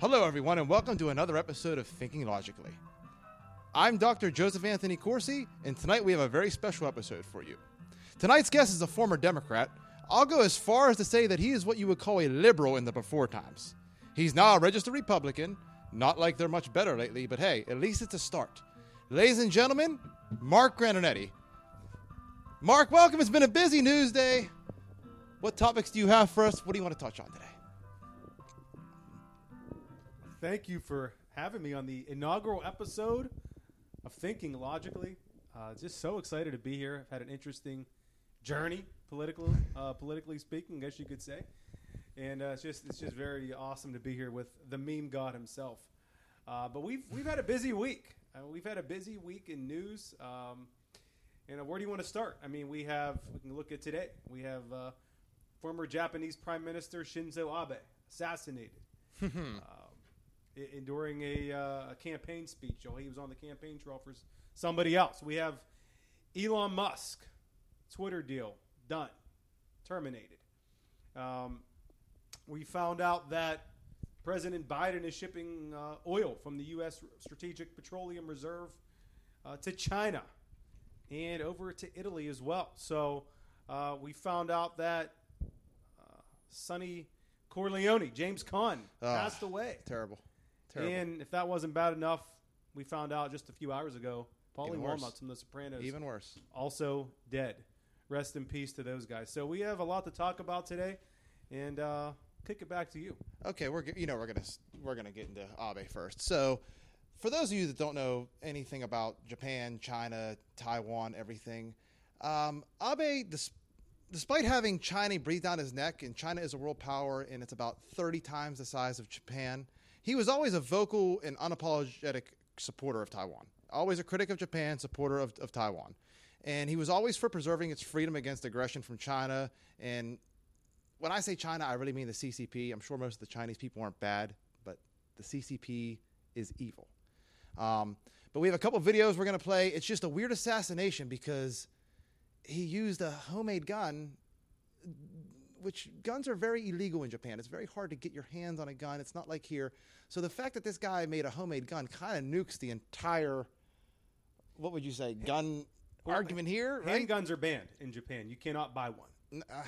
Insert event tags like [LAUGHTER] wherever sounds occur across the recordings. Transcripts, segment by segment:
Hello, everyone, and welcome to another episode of Thinking Logically. I'm Dr. Joseph Anthony Corsi, and tonight we have a very special episode for you. Tonight's guest is a former Democrat. I'll go as far as to say that he is what you would call a liberal in the before times. He's now a registered Republican, not like they're much better lately, but hey, at least it's a start. Ladies and gentlemen, Mark Grananetti. Mark, welcome. It's been a busy news day. What topics do you have for us? What do you want to touch on today? Thank you for having me on the inaugural episode of Thinking Logically. Uh, just so excited to be here. I've had an interesting journey, politically, uh, politically speaking, I guess you could say. And uh, it's just it's just very awesome to be here with the meme god himself. Uh, but we've we've had a busy week. Uh, we've had a busy week in news. Um, and uh, where do you want to start? I mean, we have we can look at today. We have uh, former Japanese Prime Minister Shinzo Abe assassinated um, [LAUGHS] i- i- during a, uh, a campaign speech. Oh, he was on the campaign trail for somebody else. We have Elon Musk, Twitter deal done, terminated. Um, we found out that President Biden is shipping uh, oil from the U.S. Strategic Petroleum Reserve uh, to China and over to Italy as well. So uh, we found out that uh, Sonny Corleone, James Caan, Ah, passed away. Terrible. Terrible. And if that wasn't bad enough, we found out just a few hours ago, Paulie Even worse. Walnuts from The Sopranos Even worse. also dead. Rest in peace to those guys. So we have a lot to talk about today, and uh, kick it back to you. Okay, we're g- you know we're gonna s- we're gonna get into Abe first. So, for those of you that don't know anything about Japan, China, Taiwan, everything, um, Abe, dis- despite having China breathe down his neck, and China is a world power, and it's about thirty times the size of Japan, he was always a vocal and unapologetic supporter of Taiwan. Always a critic of Japan, supporter of, of Taiwan. And he was always for preserving its freedom against aggression from China and when I say China, I really mean the CCP. I'm sure most of the Chinese people aren't bad, but the CCP is evil. Um, but we have a couple videos we're going to play. It's just a weird assassination because he used a homemade gun, which guns are very illegal in Japan. It's very hard to get your hands on a gun. It's not like here. So the fact that this guy made a homemade gun kind of nukes the entire, what would you say, gun argument here, right? Handguns are banned in Japan. You cannot buy one. Uh,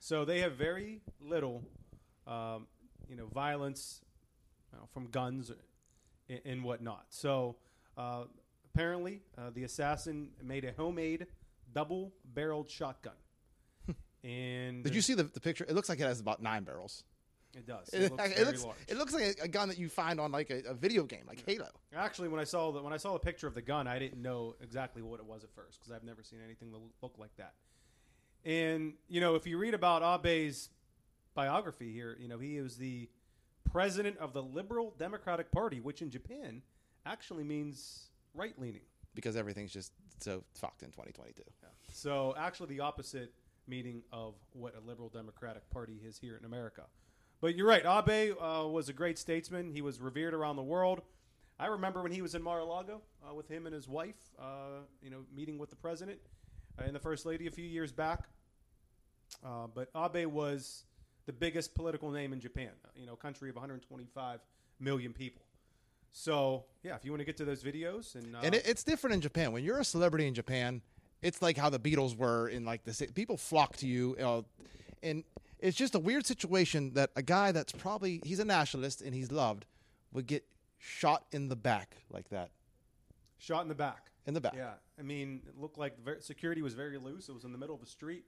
So they have very little, um, you know, violence you know, from guns and, and whatnot. So uh, apparently, uh, the assassin made a homemade double-barreled shotgun. And Did you see the, the picture? It looks like it has about nine barrels. It does. It, [LAUGHS] It looks it looks, it looks like a, a gun that you find on like a, a video game, like Halo. Actually, when I saw the when I saw the picture of the gun, I didn't know exactly what it was at first because I've never seen anything that looked like that. And you know, if you read about Abe's biography here, you know he was the president of the Liberal Democratic Party, which in Japan actually means right leaning. because everything's just so fucked in 2022. So actually, the opposite meaning of what a liberal democratic party is here in America. But you're right. Abe uh, was a great statesman. He was revered around the world. I remember when he was in Mar-a-Lago uh, with him and his wife, uh, you know, meeting with the president uh, and the first lady a few years back. Uh, but Abe was the biggest political name in Japan. uh, You know, country of 125 million people. So yeah, if you want to get to those videos and and it, it's different in Japan. When you're a celebrity in Japan, it's like how the Beatles were in like the people flock to you, uh, and it's just a weird situation that a guy that's probably he's a nationalist and he's loved would get shot in the back like that shot in the back. in the back. Yeah, I mean, it looked like security was very loose. It was in the middle of a street.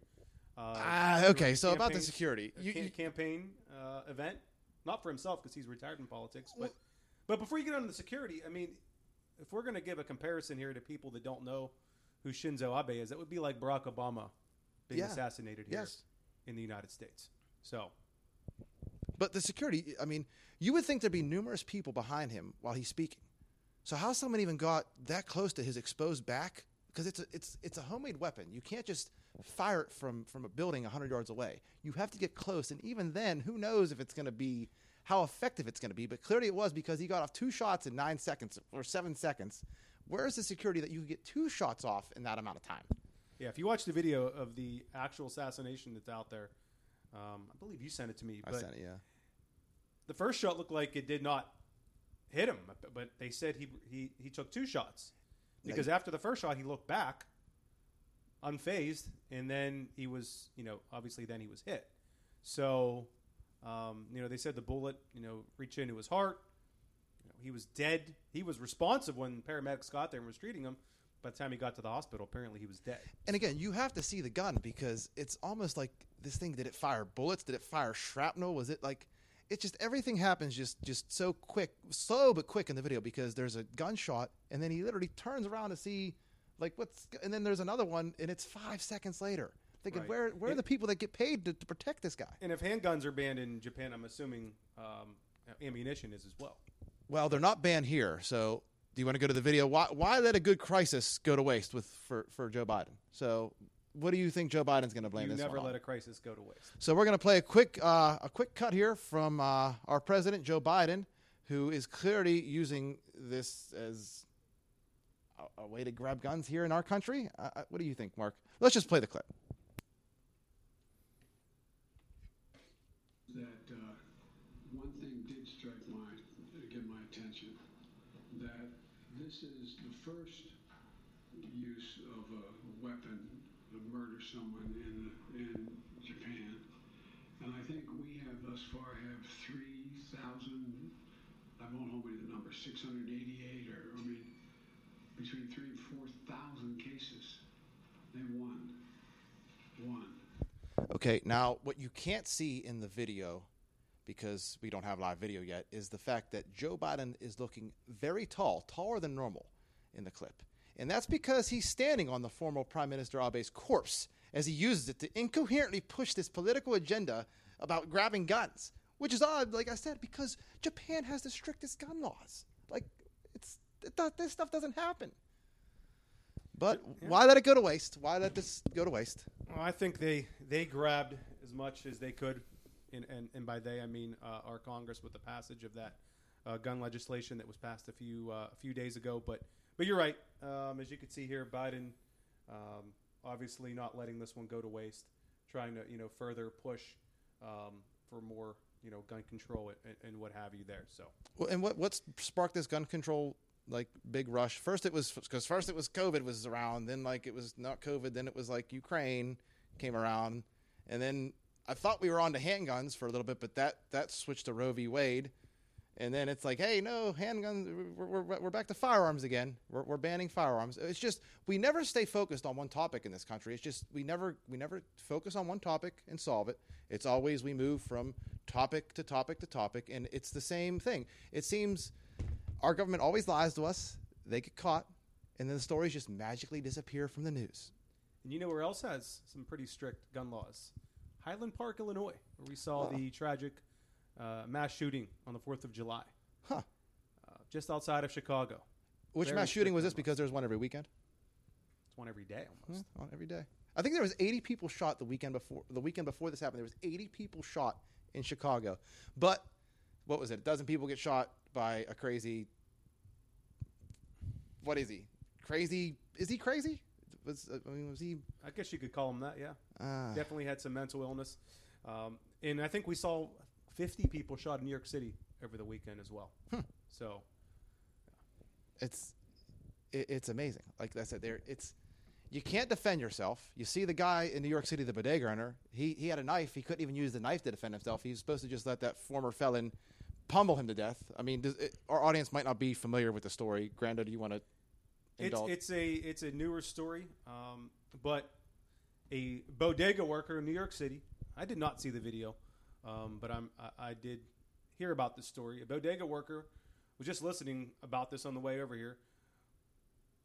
Uh, Ah, it was okay. So about the security, you, you- campaign uh, event, not for himself because he's retired in politics, but but before you get on the security, I mean, if we're going to give a comparison here to people that don't know who Shinzo Abe is, that would be like Barack Obama being Yeah. assassinated here Yes. in the United States. So But the security, I mean, you would think there'd be numerous people behind him while he's speaking. So how someone even got that close to his exposed back? Because it's a, it's it's a homemade weapon. You can't just fire it from from a building 100 yards away. You have to get close, and even then, who knows if it's going to be how effective it's going to be? But clearly, it was because he got off two shots in nine seconds or seven seconds. Where is the security that you could get two shots off in that amount of time? yeah, if you watch the video of the actual assassination that's out there, um, I believe you sent it to me. I but sent it, yeah. the first shot looked like it did not hit him, but they said he he he took two shots because after the first shot he looked back, unfazed, and then he was you know obviously then he was hit. So um, you know they said the bullet you know reached into his heart. He was dead. He was responsive when paramedics got there and was treating him. By the time he got to the hospital, apparently he was dead. And again, you have to see the gun because it's almost like this thing. Did it fire bullets? Did it fire shrapnel? Was it like? It's just everything happens just just so quick, slow but quick in the video because there's a gunshot and then he literally turns around to see like what's and then there's another one and it's five seconds later. Thinking Right. where where are the people that get paid to, to protect this guy? And if handguns are banned in Japan, I'm assuming um, ammunition is as well. Well, they're not banned here. So, do you want to go to the video? Why, why let a good crisis go to waste with for, for Joe Biden? So, what do you think Joe Biden's going to blame You this never one on? let a crisis go to waste. So, we're going to play a quick uh, a quick cut here from uh, our president Joe Biden, who is clearly using this as a, a way to grab guns here in our country. Uh, uh, what do you think, Mark? Let's just play the clip. that uh, one thing did strike my get my attention that this is the first use of a weapon to murder someone in in Japan, and I think we have thus far have three thousand. I won't hold me to the number. Six hundred eighty-eight, or I mean, between three and four thousand cases. They won. One. Okay, now what you can't see in the video, because we don't have live video yet, is the fact that Joe Biden is looking very tall, taller than normal in the clip. And that's because he's standing on the former Prime Minister Abe's corpse as he uses it to incoherently push this political agenda about grabbing guns, which is odd, like I said, because Japan has the strictest gun laws. Like, it's it, this stuff doesn't happen. But why let it go to waste? Why let this go to waste? Well, I think they they grabbed as much as they could, and and, and by they I mean uh, our Congress with the passage of that uh, gun legislation that was passed a few uh, a few days ago. But but you're right. Um, as you can see here, Biden um, obviously not letting this one go to waste, trying to you know further push um, for more you know gun control and, and what have you there. So Well, and what what sparked this gun control like big rush? First, it was because first it was COVID was around. Then like it was not COVID. Then it was like Ukraine came around, and then I thought we were on to handguns for a little bit, but that that switched to Roe v. Wade, and then it's like, hey, no handguns. We're, we're, we're back to firearms again. We're, we're banning firearms. It's just we never stay focused on one topic in this country. It's just we never we never focus on one topic and solve it. It's always we move from topic to topic to topic, and it's the same thing. It seems our government always lies to us. They get caught, and then the stories just magically disappear from the news. And you know where else has some pretty strict gun laws? Highland Park, Illinois, where we saw the tragic uh, mass shooting on the 4th of July, Huh? uh, just outside of Chicago. Which Very mass shooting was this? laws. Because there's one every weekend. It's one every day almost. On every day. I think there was 80 people shot the weekend before. The weekend before this happened, there was 80 people shot in Chicago. But what was it? A dozen people get shot by a crazy. What is he? Crazy? Is he crazy? Was I mean was he? I guess you could call him that, yeah. Uh, Definitely had some mental illness. Um, and I think we saw 50 people shot in New York City over the weekend as well. Hmm. So, it's it, it's amazing. Like I said, there it's you can't defend yourself. You see the guy in New York City, the bodega owner. He he had a knife. He couldn't even use the knife to defend himself. He was supposed to just let that former felon pummel him to death. I mean, does it, our audience might not be familiar with the story. Grando, do you want to it's, it's a it's a newer story, um, but a bodega worker in New York City. I did not see the video, um, but I'm I, I did hear about this story. A bodega worker was just listening about this on the way over here.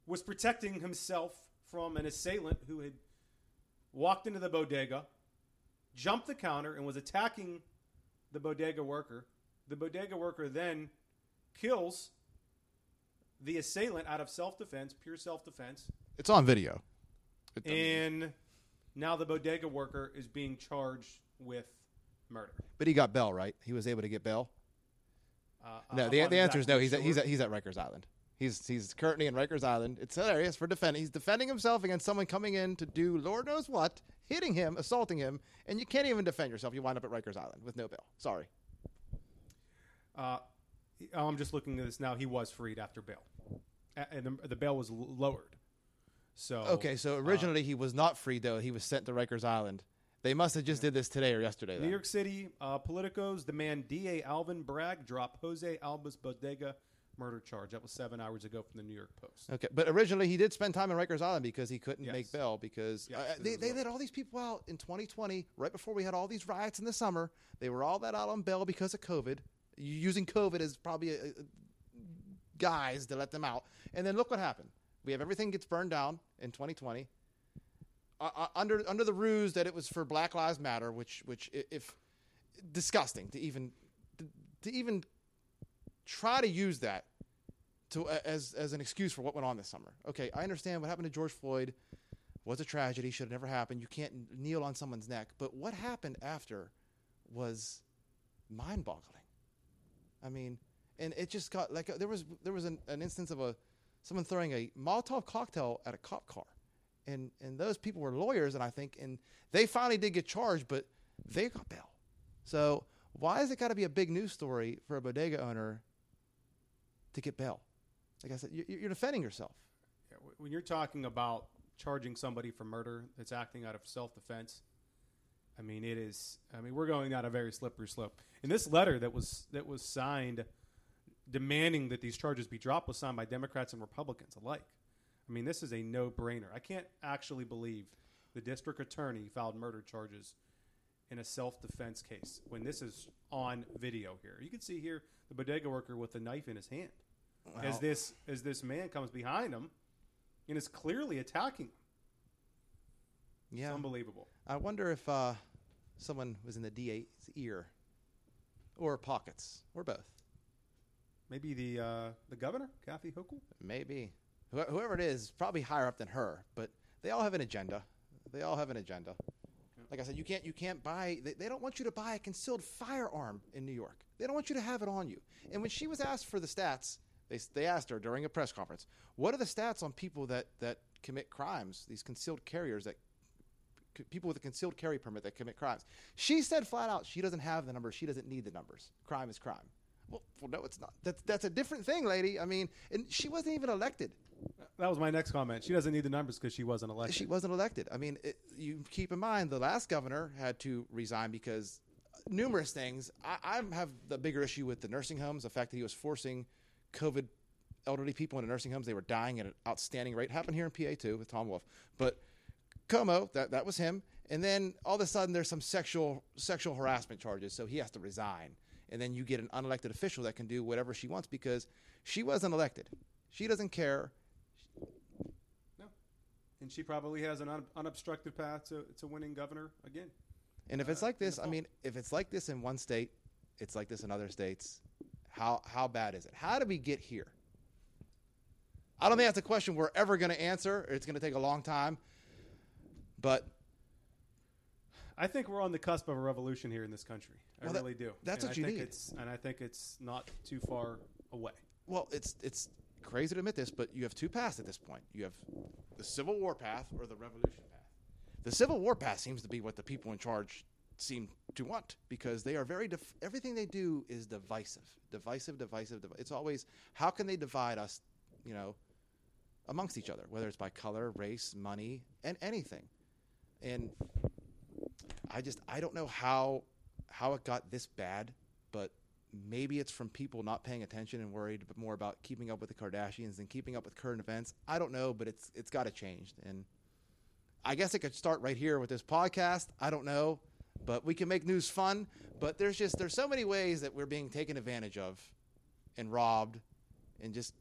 Was protecting himself from an assailant who had walked into the bodega, jumped the counter, and was attacking the bodega worker. The bodega worker then kills the assailant out of self defense, pure self defense, it's on video. It- and now the bodega worker is being charged with murder. but he got bail, right? He was able to get bail. Uh, No, the, the answer is no. He's at, he's at, he's at Rikers Island. He's he's currently in Rikers Island. It's hilarious for defending. He's defending himself against someone coming in to do Lord knows what, hitting him, assaulting him, and you can't even defend yourself. You wind up at Rikers Island with no bail. Sorry. Uh, I'm just looking at this now. He was freed after bail, and the, the bail was l- lowered. So Okay, so originally he was not free though. He was sent to Rikers Island. They must have just did this today or yesterday. New then. York City uh, politicos demand DA Alvin Bragg drop Jose Alba's bodega murder charge. That was seven hours ago from the New York Post. Okay, but originally he did spend time in Rikers Island because he couldn't Yes. make bail because Yeah, uh, they, they let all these people out in 2020, right before we had all these riots in the summer. They were all let out on bail because of COVID, using COVID as probably a, a guise to let them out. And then look what happened. We have everything gets burned down in 2020 uh, uh, under under the ruse that it was for Black Lives Matter, which which if disgusting to even to, to even try to use that to as as an excuse for what went on this summer. Okay, I understand what happened to George Floyd was a tragedy, should have never happened. You can't kneel on someone's neck, but what happened after was mind-boggling. I mean, and it just got like there was there was an, an instance of a someone throwing a Molotov cocktail at a cop car, and and those people were lawyers, and I think and they finally did get charged, but they got bail. So why has it got to be a big news story for a bodega owner to get bail? Like I said, you- you're defending yourself. Yeah, When you're talking about charging somebody for murder that's acting out of self-defense, I mean it is. I mean we're going down a very slippery slope. And this letter that was that was signed, demanding that these charges be dropped, was signed by Democrats and Republicans alike. I mean this is a no-brainer. I can't actually believe the district attorney filed murder charges in a self-defense case when this is on video here. You can see here the bodega worker with a knife in his hand as this as this man comes behind him and is clearly attacking him. It's Yeah, unbelievable. I wonder if uh, someone was in the DA's ear, or pockets, or both. Maybe the uh, the governor, Kathy Hochul. Maybe Wh- whoever it is, probably higher up than her. But they all have an agenda. They all have an agenda. Like I said, you can't you can't buy. They, they don't want you to buy a concealed firearm in New York. They don't want you to have it on you. And when she was asked for the stats, they they asked her during a press conference, "What are the stats on people that that commit crimes? These concealed carriers that." c- People with a concealed carry permit that commit crimes. She said flat out she doesn't have the numbers. She doesn't need the numbers. Crime is crime. Well, well no, it's not. That's that's a different thing, lady. I mean, and she wasn't even elected. That was my next comment. She doesn't need the numbers because she wasn't elected. She wasn't elected. I mean, it, you keep in mind the last governor had to resign because numerous things. I, I have the bigger issue with the nursing homes. The fact that he was forcing COVID elderly people into nursing homes. They were dying at an outstanding rate. Happened here in PA too with Tom Wolf. But Cuomo, that that was him. And then all of a sudden there's some sexual sexual harassment charges, so he has to resign. And then you get an unelected official that can do whatever she wants because she wasn't elected. She doesn't care. And she probably has an un- unobstructed path to, to winning governor again. And if it's uh, like this, I mean, if it's like this in one state, it's like this in other states. How how bad is it? How did we get here? I don't think that's a question we're ever going to answer. It's going to take a long time. But I think we're on the cusp of a revolution here in this country. I Well, that- really do. that's And what I you think need. It's, and I think it's not too far away. well, it's it's crazy to admit this, but you have two paths at this point. You have the Civil War path or the Revolution path. The Civil War path seems to be what the people in charge seem to want because they are very def- everything they do is divisive, divisive, divisive. Div- it's always how can they divide us, you know, amongst each other, whether it's by color, race, money, and anything. And I just I don't know how how it got this bad, maybe it's from people not paying attention and worried but more about keeping up with the Kardashians and keeping up with current events. I don't know, but it's it's got to change. And I guess it could start right here with this podcast. I don't know, but we can make news fun. But there's just there's so many ways that we're being taken advantage of and robbed and just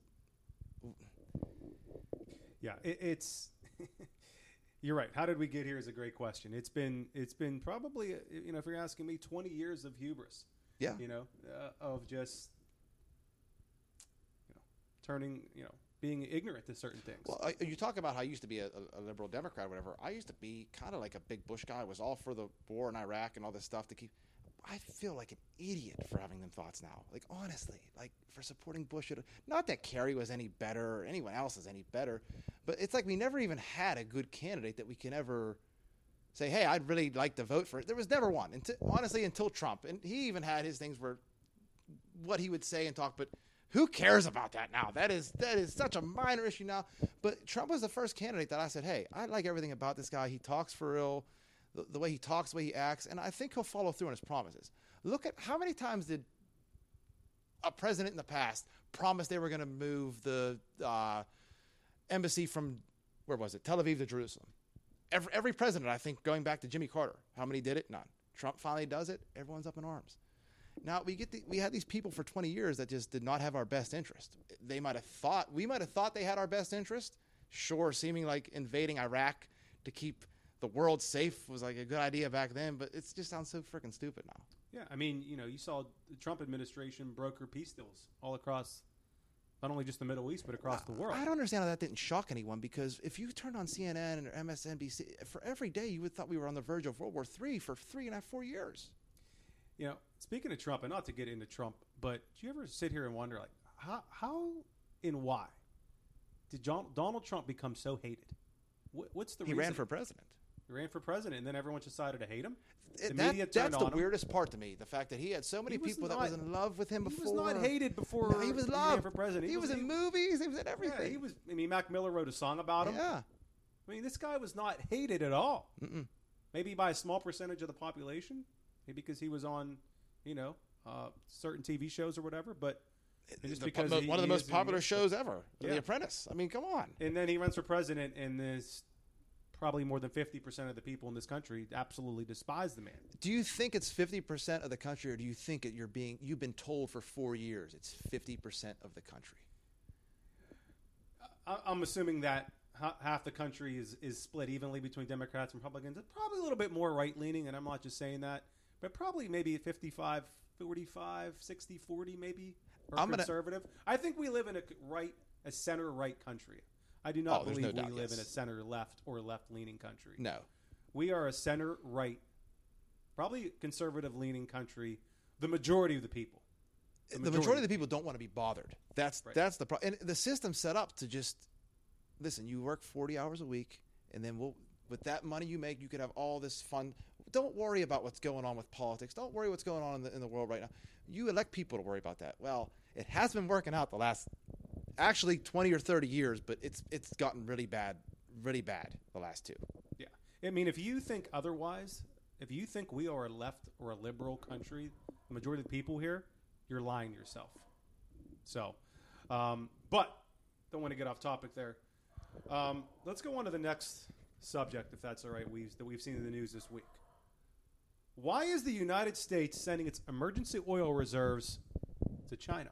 Yeah, it, it's. [LAUGHS] you're right. How did we get here is a great question. It's been it's been probably you know if you're asking me 20 years of hubris. Yeah. You know uh, of just you know turning you know being ignorant to certain things. Well, I, you talk about how I used to be a, a, liberal Democrat, or whatever. I used to be kind of like a big Bush guy. I was all for the war in Iraq and all this stuff to keep. I feel like an idiot for having them thoughts now. Like honestly, like for supporting Bush. Not that Kerry was any better or anyone else is any better, but it's like we never even had a good candidate that we can ever say, "Hey, I'd really like to vote for it." There was never one. Until, honestly, until Trump, and he even had his things where what he would say and talk, but who cares about that now? That is that is such a minor issue now. But Trump was the first candidate that I said, hey, I like everything about this guy. He talks for real, the, the way he talks, the way he acts, and I think he'll follow through on his promises. Look at how many times did a president in the past promise they were going to move the uh, embassy from where was it, Tel Aviv to Jerusalem. Every, every president, I think, going back to Jimmy Carter, how many did it? None. Trump finally does it. Everyone's up in arms. Now we get the, we had these people for 20 years that just did not have our best interest. They might have thought we might have thought they had our best interest. Sure, seeming like invading Iraq to keep the world safe was like a good idea back then, but it just sounds so freaking stupid now. Yeah, I mean, you know, you saw the Trump administration broker peace deals all across not only just the Middle East but across the world. I don't understand how that didn't shock anyone because if you turned on CNN or MSNBC for every day, you would thought we were on the verge of World War III for three and a half, four years. You know, speaking of Trump, and not to get into Trump, but do you ever sit here and wonder, like, how, how and why did John, Donald Trump become so hated? What, what's the he reason? ran for president. He ran for president, and then everyone decided to hate him. It- The that- turned that's the him. weirdest part to me. The fact that he had so many He people that was in love with him before. He was not hated before No, he was he ran for president. He, He was, was- in he- movies. He was in everything. Yeah, he was. I mean, Mac Miller wrote a song about him. Yeah. I mean, this guy was not hated at all. Mm-mm. Maybe by a small percentage of the population, maybe because he was on, you know, uh, certain TV shows or whatever. But just The- because mo- he- one of the most he popular shows ever, Yeah. The Apprentice. I mean, come on. and then he runs for president, and there's probably more than fifty percent of the people in this country absolutely despise the man. Do you think it's fifty percent of the country, or do you think that you're being you've been told for four years it's fifty percent of the country? I, I'm assuming that half the country is, is split evenly between Democrats and Republicans. It's probably a little bit more right leaning, and I'm not just saying that, but probably maybe 55, 45, 60, 40 maybe, or I'm gonna- conservative. I think we live in a right, a center right country. I do not Oh, believe no we doubt, live in a center left or left leaning country. No. We are a center right, probably conservative leaning country. The majority of the people. The majority, of the people don't want to be bothered. That's Right. that's the problem. And the system's set up to just listen. You work forty hours a week, and then we'll with that money you make, you can have all this fun. Don't worry about what's going on with politics. Don't worry what's going on in the, in the world right now. You elect people to worry about that. Well, it has been working out the last actually twenty or thirty years, but it's it's gotten really bad, really bad the last two. Yeah. I mean, if you think otherwise, if you think we are a left or a liberal country, the majority of the people here, you're lying to yourself. So, um, but don't want to get off topic there. Um, let's go on to the next subject, if that's all right. We've, that we've seen in the news this week. Why is the United States sending its emergency oil reserves to China?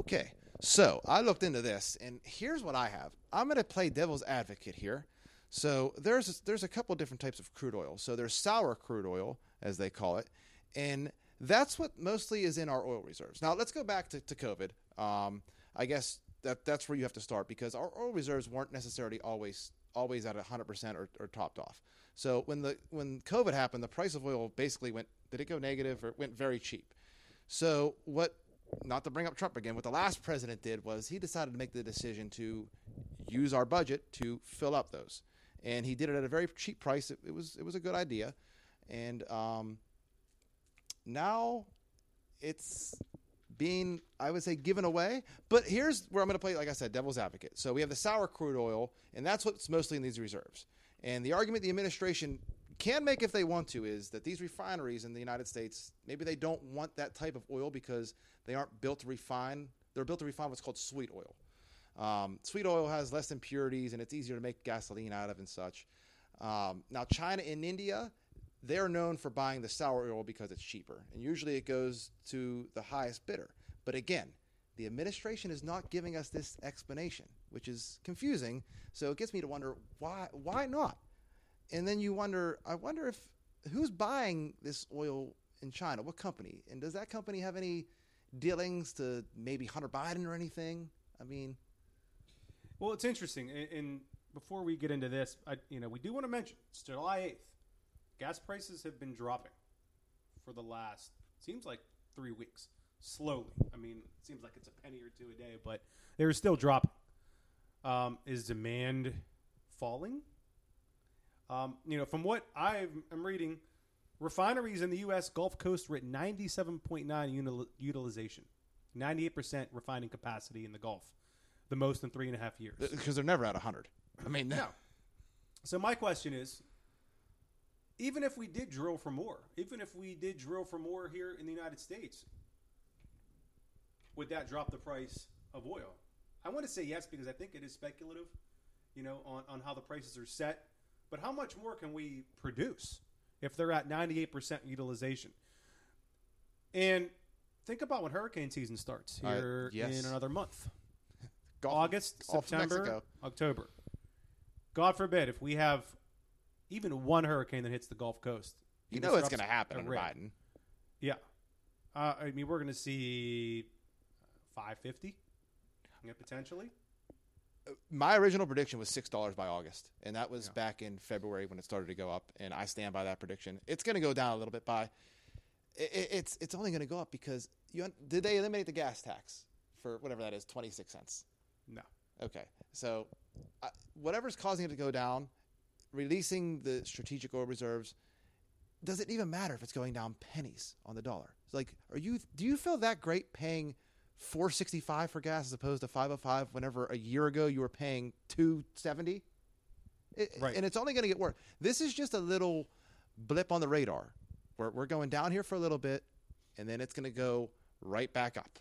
Okay, so I looked into this, and here's what I have. I'm going to play devil's advocate here. So there's there's a couple different types of crude oil. So there's sour crude oil, as they call it, and that's what mostly is in our oil reserves. Now let's go back to, to COVID. Um, I guess that that's where you have to start because our oil reserves weren't necessarily always always at 100% or, or topped off. So when the when COVID happened, the price of oil basically went did it go negative or it went very cheap. So what not to bring up Trump again, what the last president did was he decided to make the decision to use our budget to fill up those, and he did it at a very cheap price. It, it was it was a good idea, and um, now it's being I would say given away. But here's where I'm going to play, like I said, devil's advocate. So we have the sour crude oil, and that's what's mostly in these reserves. And the argument the administration can make if they want to is that these refineries in the United States maybe they don't want that type of oil because they aren't built to refine. They're built to refine what's called sweet oil. Um, sweet oil has less impurities and it's easier to make gasoline out of and such. Um, now, China and India, they're known for buying the sour oil because it's cheaper, and usually it goes to the highest bidder. But again, the administration is not giving us this explanation, which is confusing. So it gets me to wonder why why not? And then you wonder, I wonder if who's buying this oil in China? What company? And does that company have any dealings to maybe Hunter Biden or anything? I mean, Well, it's interesting, and, before we get into this, I, you know, we do want to mention it's July eighth. Gas prices have been dropping for the last seems like three weeks, slowly. I mean, it seems like it's a penny or two a day, but they're still dropping. Um, is demand falling? Um, you know, from what I am reading, refineries in the U.S. Gulf Coast were at ninety-seven point nine util- utilization 98% refining capacity in the Gulf, the most in three and a half years. because they're never at 100. I mean, no. So my question is, even if we did drill for more, even if we did drill for more here in the United States, would that drop the price of oil? I want to say yes because I think it is speculative, you know, on, on how the prices are set. But how much more can we produce if they're at 98% utilization? And think about when hurricane season starts Uh, here yes. in another month. [LAUGHS] Gulf- August, Gulf September, October. God forbid if we have even one hurricane that hits the Gulf Coast. You know it's going to happen under. Biden. Yeah. Uh, I mean, we're going to see 550 yeah, potentially. My original prediction was six dollars by August, and that was Yeah. back in February when it started to go up. And I stand by that prediction. It's going to go down a little bit by. i- i it's it's only going to go up because you did they eliminate the gas tax for whatever that is twenty six cents. No. Okay, so uh, whatever's causing it to go down, releasing the strategic oil reserves, does it even matter if it's going down pennies on the dollar? It's like, are you do you feel that great paying four sixty five for gas as opposed to five oh five? Whenever a year ago you were paying two seventy, Right. And it's only going to get worse. This is just a little blip on the radar. We're we're going down here for a little bit, and then it's going to go right back up.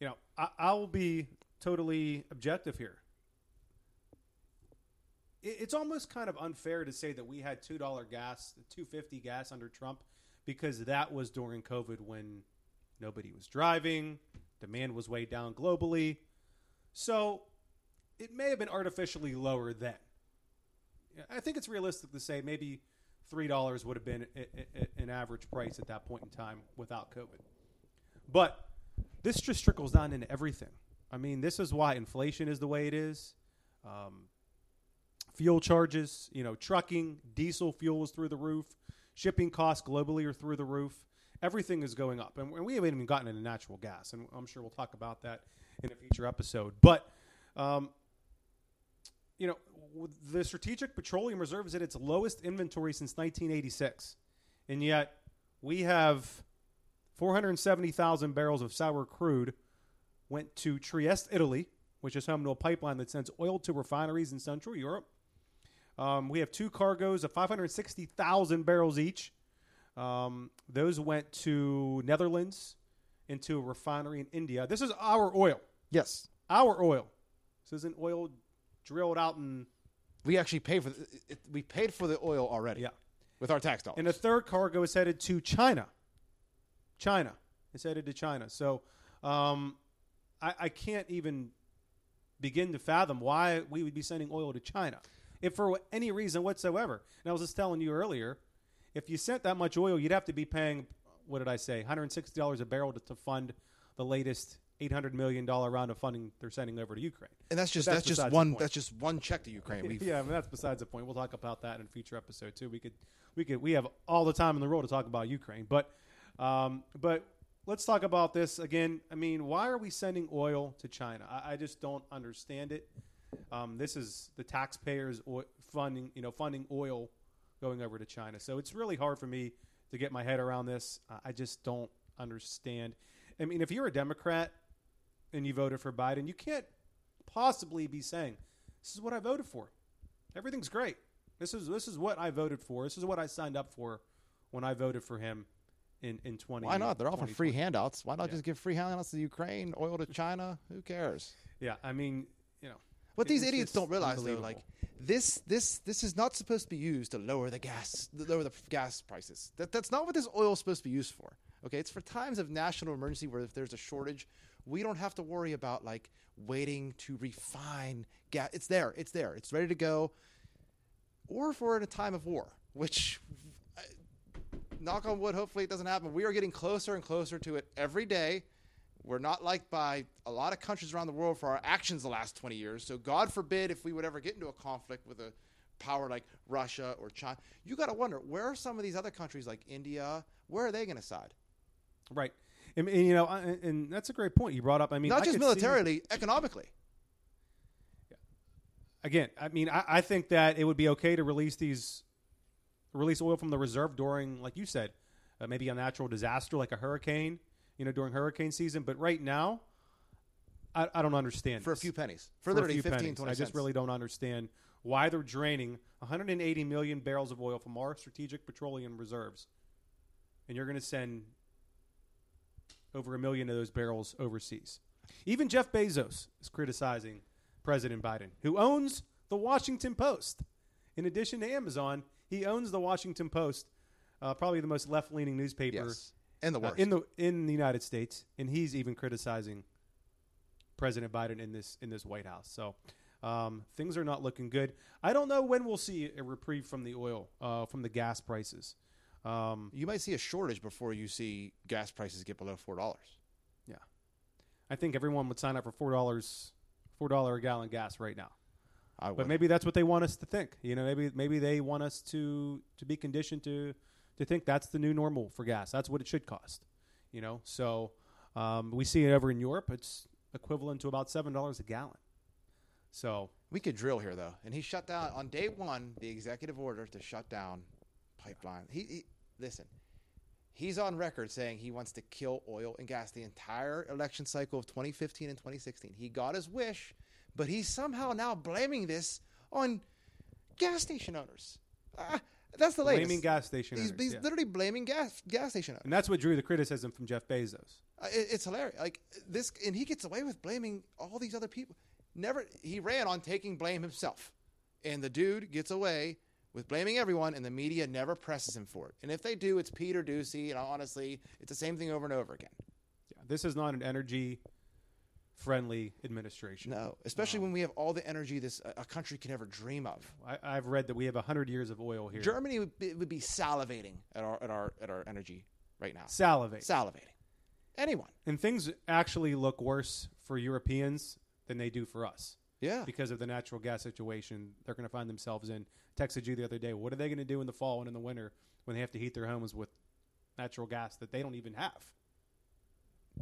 You know, I, I will be totally objective here. It, it's almost kind of unfair to say that we had two dollar gas, two fifty gas under Trump, because that was during COVID when nobody was driving, demand was way down globally, so it may have been artificially lower then. I think it's realistic to say maybe three dollars would have been a, a- an average price at that point in time without COVID. But this just trickles down into everything. I mean, this is why inflation is the way it is. Um, fuel charges, you know, trucking, diesel fuel is through the roof. Shipping costs globally are through the roof. Everything is going up, and we haven't even gotten into natural gas, and I'm sure we'll talk about that in a future episode. But um, you know, the Strategic Petroleum Reserve is at its lowest inventory since 1986, and yet we have 470,000 barrels of sour crude went to Trieste, Italy, which is home to a pipeline that sends oil to refineries in Central Europe. Um, we have two cargoes of 560,000 barrels each. Um, those went to Netherlands into a refinery in India. This is our oil. Yes, Our oil. This isn't oil drilled out in. we actually paid for the, it, we paid for the oil already. Yeah. with our tax dollars. And a third cargo is headed to China. China. It's headed to China. So um, I, I can't even begin to fathom why we would be sending oil to China. If for any reason whatsoever. And I was just telling you earlier, if you sent that much oil, you'd have to be paying, what did I say, $160 a barrel to, to fund the latest $800 million round of funding they're sending over to Ukraine. and that's just that's, that's just one that's just one check to Ukraine. [LAUGHS] We've, yeah, I mean, that's besides the point. We'll talk about that in a future episode too. We could, we could, we have all the time in the world to talk about Ukraine, but, um, but let's talk about this again. I mean, why are we sending oil to China? I, I just don't understand it. Um, this is the taxpayers funding, you know, funding oil going over to China. So it's really hard for me to get my head around this. I- I just don't understand. I mean, if you're a Democrat and you voted for Biden, you can't possibly be saying, "This is what I voted for. Everything's great. This is this is what I voted for. This is what I signed up for when I voted for him in in 20 why not? They're offering free handouts. Why not Yeah. just give free handouts to Ukraine, oil to China? Who cares? Yeah, I mean, you know, What these idiots don't realize though, like this, this, this is not supposed to be used to lower the gas, lower the gas prices. That, that's not what this oil is supposed to be used for. Okay, it's for times of national emergency where if there's a shortage, we don't have to worry about like waiting to refine gas. It's there, it's there, it's ready to go. Or for in a time of war, which, uh, knock on wood, hopefully it doesn't happen. We are getting closer and closer to it every day. We're not liked by a lot of countries around the world for our actions the last 20 years. So, God forbid if we would ever get into a conflict with a power like Russia or China. You got to wonder where are some of these other countries like India? Where are they going to side? right. And, and, you know, I- and, that's a great point you brought up. I mean, not I just militarily, economically. again, I mean, I, I think that it would be okay to release these, release oil from the reserve during, like you said, uh, maybe a natural disaster like a hurricane. You know, during hurricane season. But right now, I, I don't understand for a few pennies. For, For literally few 15, pennies. 20 I just cents. really don't understand why they're draining 180 million barrels of oil from our strategic petroleum reserves, and you're going to send over a million of those barrels overseas. Even Jeff Bezos is criticizing President Biden, who owns the Washington Post. In addition to Amazon, he owns the Washington Post, uh, probably the most left-leaning newspaper Yes. And the uh, worst. in the in the United States, and he's even criticizing President Biden in this in this White House. So um, things are not looking good. I don't know when we'll see a reprieve from the oil, uh, from the gas prices. Um, you might see a shortage before you see gas prices get below four dollars. Yeah, I think everyone would sign up for four dollars, four dollar a gallon gas right now. I would. But maybe that's what they want us to think. You know, maybe maybe they want us to to be conditioned to to think that's the new normal for gas. That's what it should cost. You know, so um, we see it over in Europe. It's equivalent to about seven dollars a gallon. So we could drill here though, and he shut down on day one the executive order to shut down pipeline. He, he listen. He's on record saying he wants to kill oil and gas the entire election cycle of 2015 and 2016. He got his wish, but he's somehow now blaming this on gas station owners. Uh, that's the latest. blaming gas station He's, owners, he's yeah. literally blaming gas gas station owners. and that's what drew the criticism from Jeff Bezos. Uh, it- it's hilarious. Like this, and he gets away with blaming all these other people. Never, he ran on taking blame himself, and the dude gets away with blaming everyone, and the media never presses him for it. And if they do, it's Peter Doocy, and honestly, it's the same thing over and over again. Yeah, this is not an energy friendly administration. No, especially when we have all the energy this a country can ever dream of. I, I've read that we have hundred years of oil here. Germany would be, would be salivating at our at our at our energy right now. Salivate. Salivating. Anyone? and things actually look worse for Europeans than they do for us. Yeah. because of the natural gas situation they're going to find themselves in. Texted you the other day. What are they going to do in the fall and in the winter when they have to heat their homes with natural gas that they don't even have?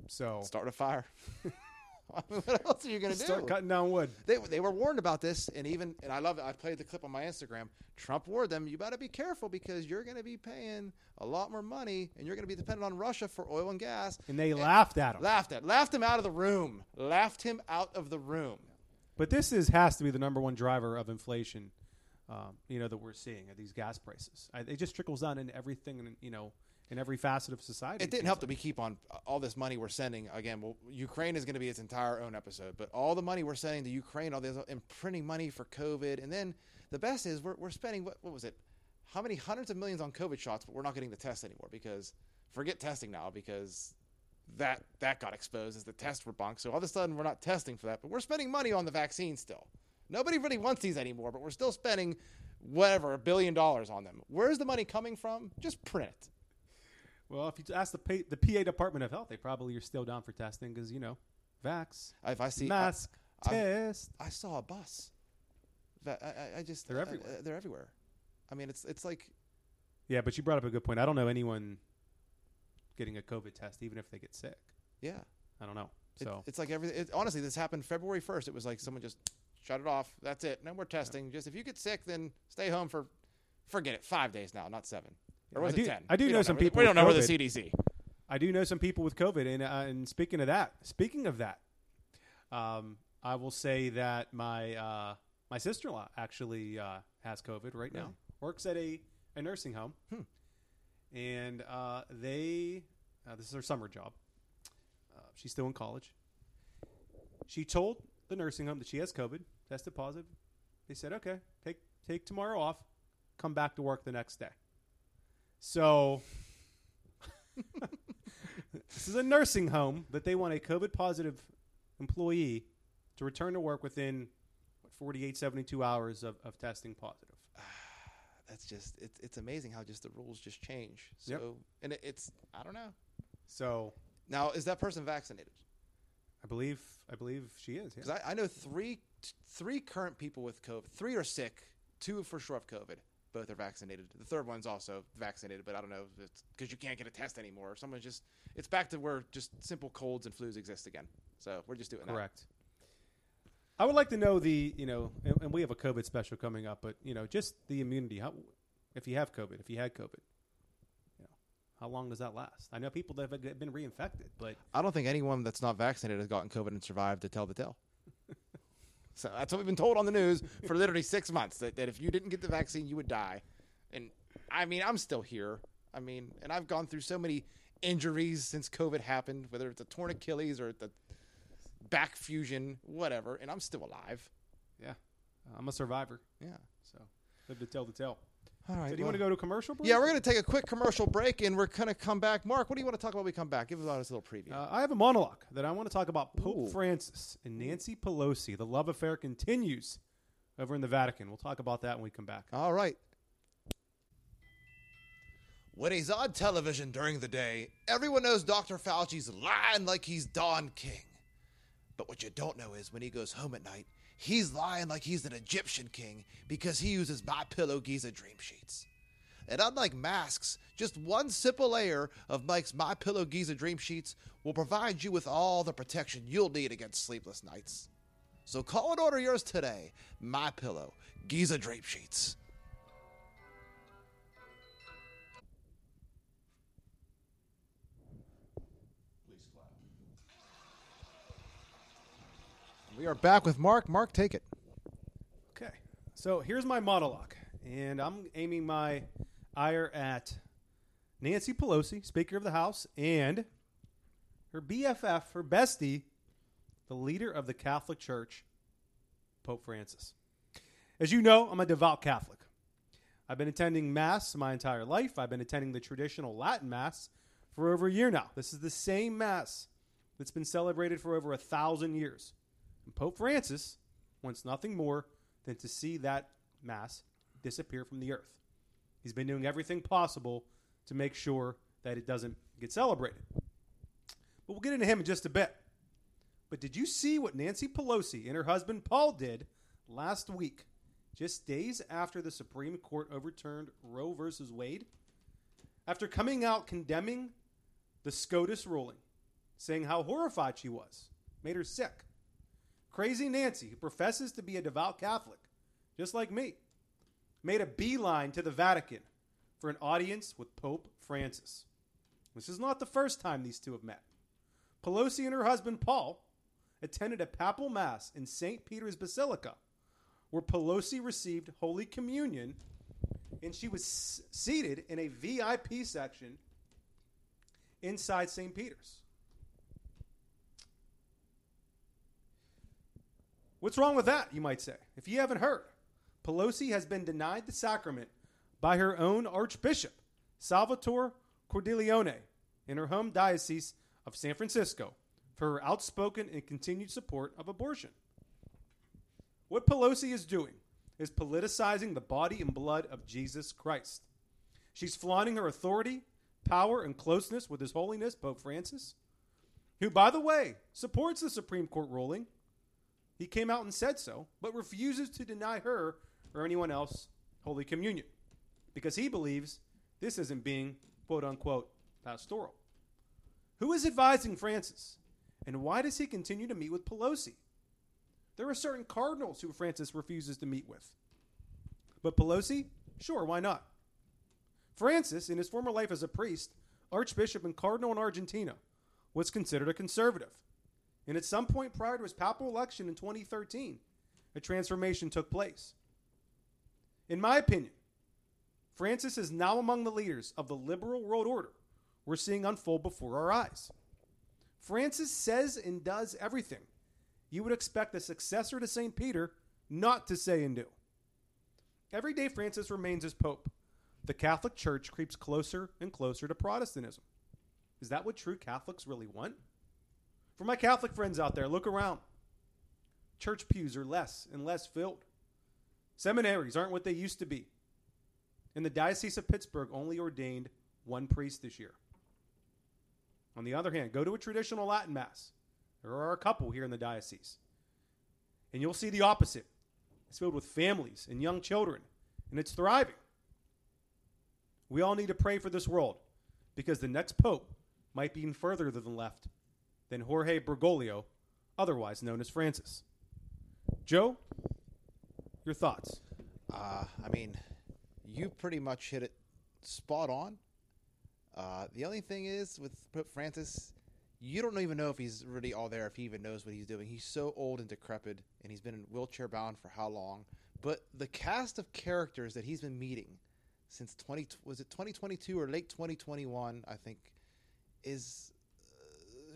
So Start a fire. [LAUGHS] [LAUGHS] I mean, what else are you going to do? start cutting down wood. They, they were warned about this, and even and I love it. I played the clip on my Instagram. Trump warned them, "You better be careful because you're going to be paying a lot more money, and you're going to be dependent on Russia for oil and gas." And they laughed at him. Laughed at, laughed him out of the room, laughed him out of the room. But this is has to be the number one driver of inflation. Um, you know that we're seeing at these gas prices. I, it just trickles down into everything, in, you know, in every facet of society. It didn't help that we keep on uh, all this money we're sending. Again, well, Ukraine is going to be its entire own episode, but all the money we're sending to Ukraine, all this and printing money for COVID, and then the best is we're, we're spending what, what was it? How many hundreds of millions on COVID shots, but we're not getting the test anymore because forget testing now because that that got exposed as the tests were bunk. So all of a sudden we're not testing for that, but we're spending money on the vaccine still. Nobody really wants these anymore, but we're still spending whatever a billion dollars on them. Where's the money coming from? Just print it. Well, if you ask the pa- the PA Department of Health, they probably are still down for testing because you know, vax, If I see mask, I- test. I saw a bus. I, I- I just They're everywhere. they're everywhere. I mean, it's it's like Yeah, but you brought up a good point. I don't know anyone getting a COVID test, even if they get sick. yeah. I don't know. It- So it's like every. It, honestly, this happened February first. It was like someone just shut it off. That's it. No more testing. Just if you get sick, then stay home for forget it. Five days now, not seven. Or was I it do- ten? I do We know some people We don't know where the. CDC. I do know some people with COVID, and uh, and speaking of that, speaking of that, um, I will say that my uh, my sister in law actually uh, has COVID right now. Works at a, a nursing home, Hmm. and uh, they uh, this is her summer job. Uh, she's still in college. She told the nursing home that she has COVID, tested positive. They said, "Okay, take take tomorrow off, come back to work the next day." So [LAUGHS] this is a nursing home that they want a COVID positive employee to return to work within what, 48, 72 hours of, of testing positive. [SIGHS] That's just it's it's amazing how just the rules just change. So Yep. and it, it's I don't know. So Now is that person vaccinated? I believe I believe she is. Because Yeah. I, I know three three current people with COVID. Three are sick. Two for sure have COVID. Both are vaccinated. The third one's also vaccinated, but I don't know if it's because you can't get a test anymore. Or someone's just it's back to where just simple colds and flus exist again. So we're just doing that. Correct. I would like to know the you know, and, and we have a COVID special coming up, but you know, just the immunity. How if you have COVID, if you had COVID, you know, how long does that last? I know people that have been reinfected, but I don't think anyone that's not vaccinated has gotten COVID and survived to tell the tale. So that's what we've been told on the news for literally six months that, that if you didn't get the vaccine, you would die. And I mean, I'm still here. I mean, and I've gone through so many injuries since COVID happened, whether it's a torn Achilles or the back fusion, whatever, and I'm still alive. yeah, I'm a survivor. Yeah. So live to tell the tale. All right. So do you well- want to go to commercial break? Yeah, we're going to take a quick commercial break and we're going to come back. Mark, what do you want to talk about when we come back? Give us a little preview. Uh, I have a monologue that I want to talk about Pope Ooh. Francis and Nancy Pelosi. The love affair continues over in the Vatican. We'll talk about that when we come back. All right. When he's on television during the day, everyone knows Dr. Fauci's lying like he's Don King. But what you don't know is when he goes home at night, he's lying like he's an Egyptian king because he uses My Pillow Giza dream sheets. And unlike masks, just one simple layer of Mike's My Pillow Giza dream sheets will provide you with all the protection you'll need against sleepless nights. So call and order yours today. My Pillow Giza dream sheets. We are back with Mark. Mark, take it. Okay. So here's my monologue, and I'm aiming my ire at Nancy Pelosi, Speaker of the House, and her BFF, her bestie, the leader of the Catholic Church, Pope Francis. As you know, I'm a devout Catholic. I've been attending Mass my entire life. I've been attending the traditional Latin Mass for over a year now. This is the same Mass that's been celebrated for over a thousand years. And Pope Francis wants nothing more than to see that Mass disappear from the earth. He's been doing everything possible to make sure that it doesn't get celebrated. But we'll get into him in just a bit. But did you see what Nancy Pelosi and her husband Paul did last week, just days after the Supreme Court overturned Roe versus Wade? After coming out condemning the SCOTUS ruling, saying how horrified she was, made her sick. Crazy Nancy, who professes to be a devout Catholic, just like me, made a beeline to the Vatican for an audience with Pope Francis. This is not the first time these two have met. Pelosi and her husband Paul attended a papal mass in St. Peter's Basilica, where Pelosi received Holy Communion and she was seated in a VIP section inside St. Peter's. What's wrong with that, you might say? If you haven't heard, Pelosi has been denied the sacrament by her own Archbishop, Salvatore Cordileone, in her home diocese of San Francisco for her outspoken and continued support of abortion. What Pelosi is doing is politicizing the body and blood of Jesus Christ. She's flaunting her authority, power, and closeness with His Holiness Pope Francis, who, by the way, supports the Supreme Court ruling. He came out and said so, but refuses to deny her or anyone else Holy Communion because he believes this isn't being quote unquote pastoral. Who is advising Francis? And why does he continue to meet with Pelosi? There are certain cardinals who Francis refuses to meet with. But Pelosi? Sure, why not? Francis, in his former life as a priest, archbishop, and cardinal in Argentina, was considered a conservative. And at some point prior to his papal election in 2013, a transformation took place. In my opinion, Francis is now among the leaders of the liberal world order we're seeing unfold before our eyes. Francis says and does everything you would expect the successor to St. Peter not to say and do. Every day Francis remains as Pope, the Catholic Church creeps closer and closer to Protestantism. Is that what true Catholics really want? For my Catholic friends out there, look around. Church pews are less and less filled. Seminaries aren't what they used to be. And the Diocese of Pittsburgh only ordained one priest this year. On the other hand, go to a traditional Latin Mass. There are a couple here in the diocese. And you'll see the opposite. It's filled with families and young children, and it's thriving. We all need to pray for this world because the next pope might be even further to the left than Jorge Bergoglio, otherwise known as Francis. Joe, your thoughts? Uh, I mean, you pretty much hit it spot on. Uh, the only thing is with Pope Francis, you don't even know if he's really all there, if he even knows what he's doing. He's so old and decrepit, and he's been in wheelchair bound for how long? But the cast of characters that he's been meeting since twenty was it twenty twenty two or late twenty twenty one, I think, is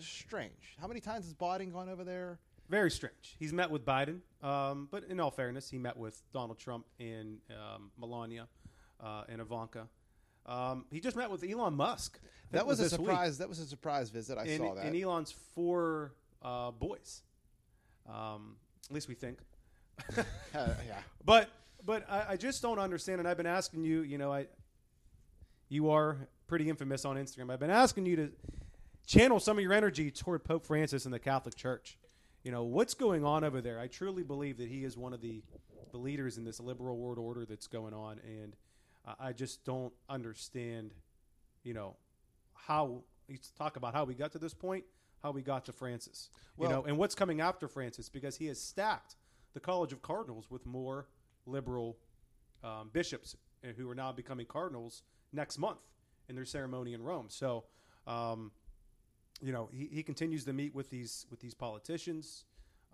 strange. How many times has Biden gone over there? Very strange. He's met with Biden, um, but in all fairness, he met with Donald Trump and um, Melania uh, and Ivanka. Um, he just met with Elon Musk. That it was, a this week. surprise. That was a surprise visit. I and, saw that. and Elon's four uh, boys. Um, at least we think. [LAUGHS] Uh, yeah. [LAUGHS] But but I, I just don't understand, and I've been asking you. You know, I you are pretty infamous on Instagram. I've been asking you to channel some of your energy toward Pope Francis and the Catholic Church. You know what's going on over there. I truly believe that he is one of the the leaders in this liberal world order that's going on, and I I just don't understand. You know how you talk about how we got to this point, how we got to Francis. Well- you know, and what's coming after Francis because he has stacked the College of Cardinals with more liberal um, bishops uh, who are now becoming cardinals next month in their ceremony in Rome. So, um, you know, he, he continues to meet with these with these politicians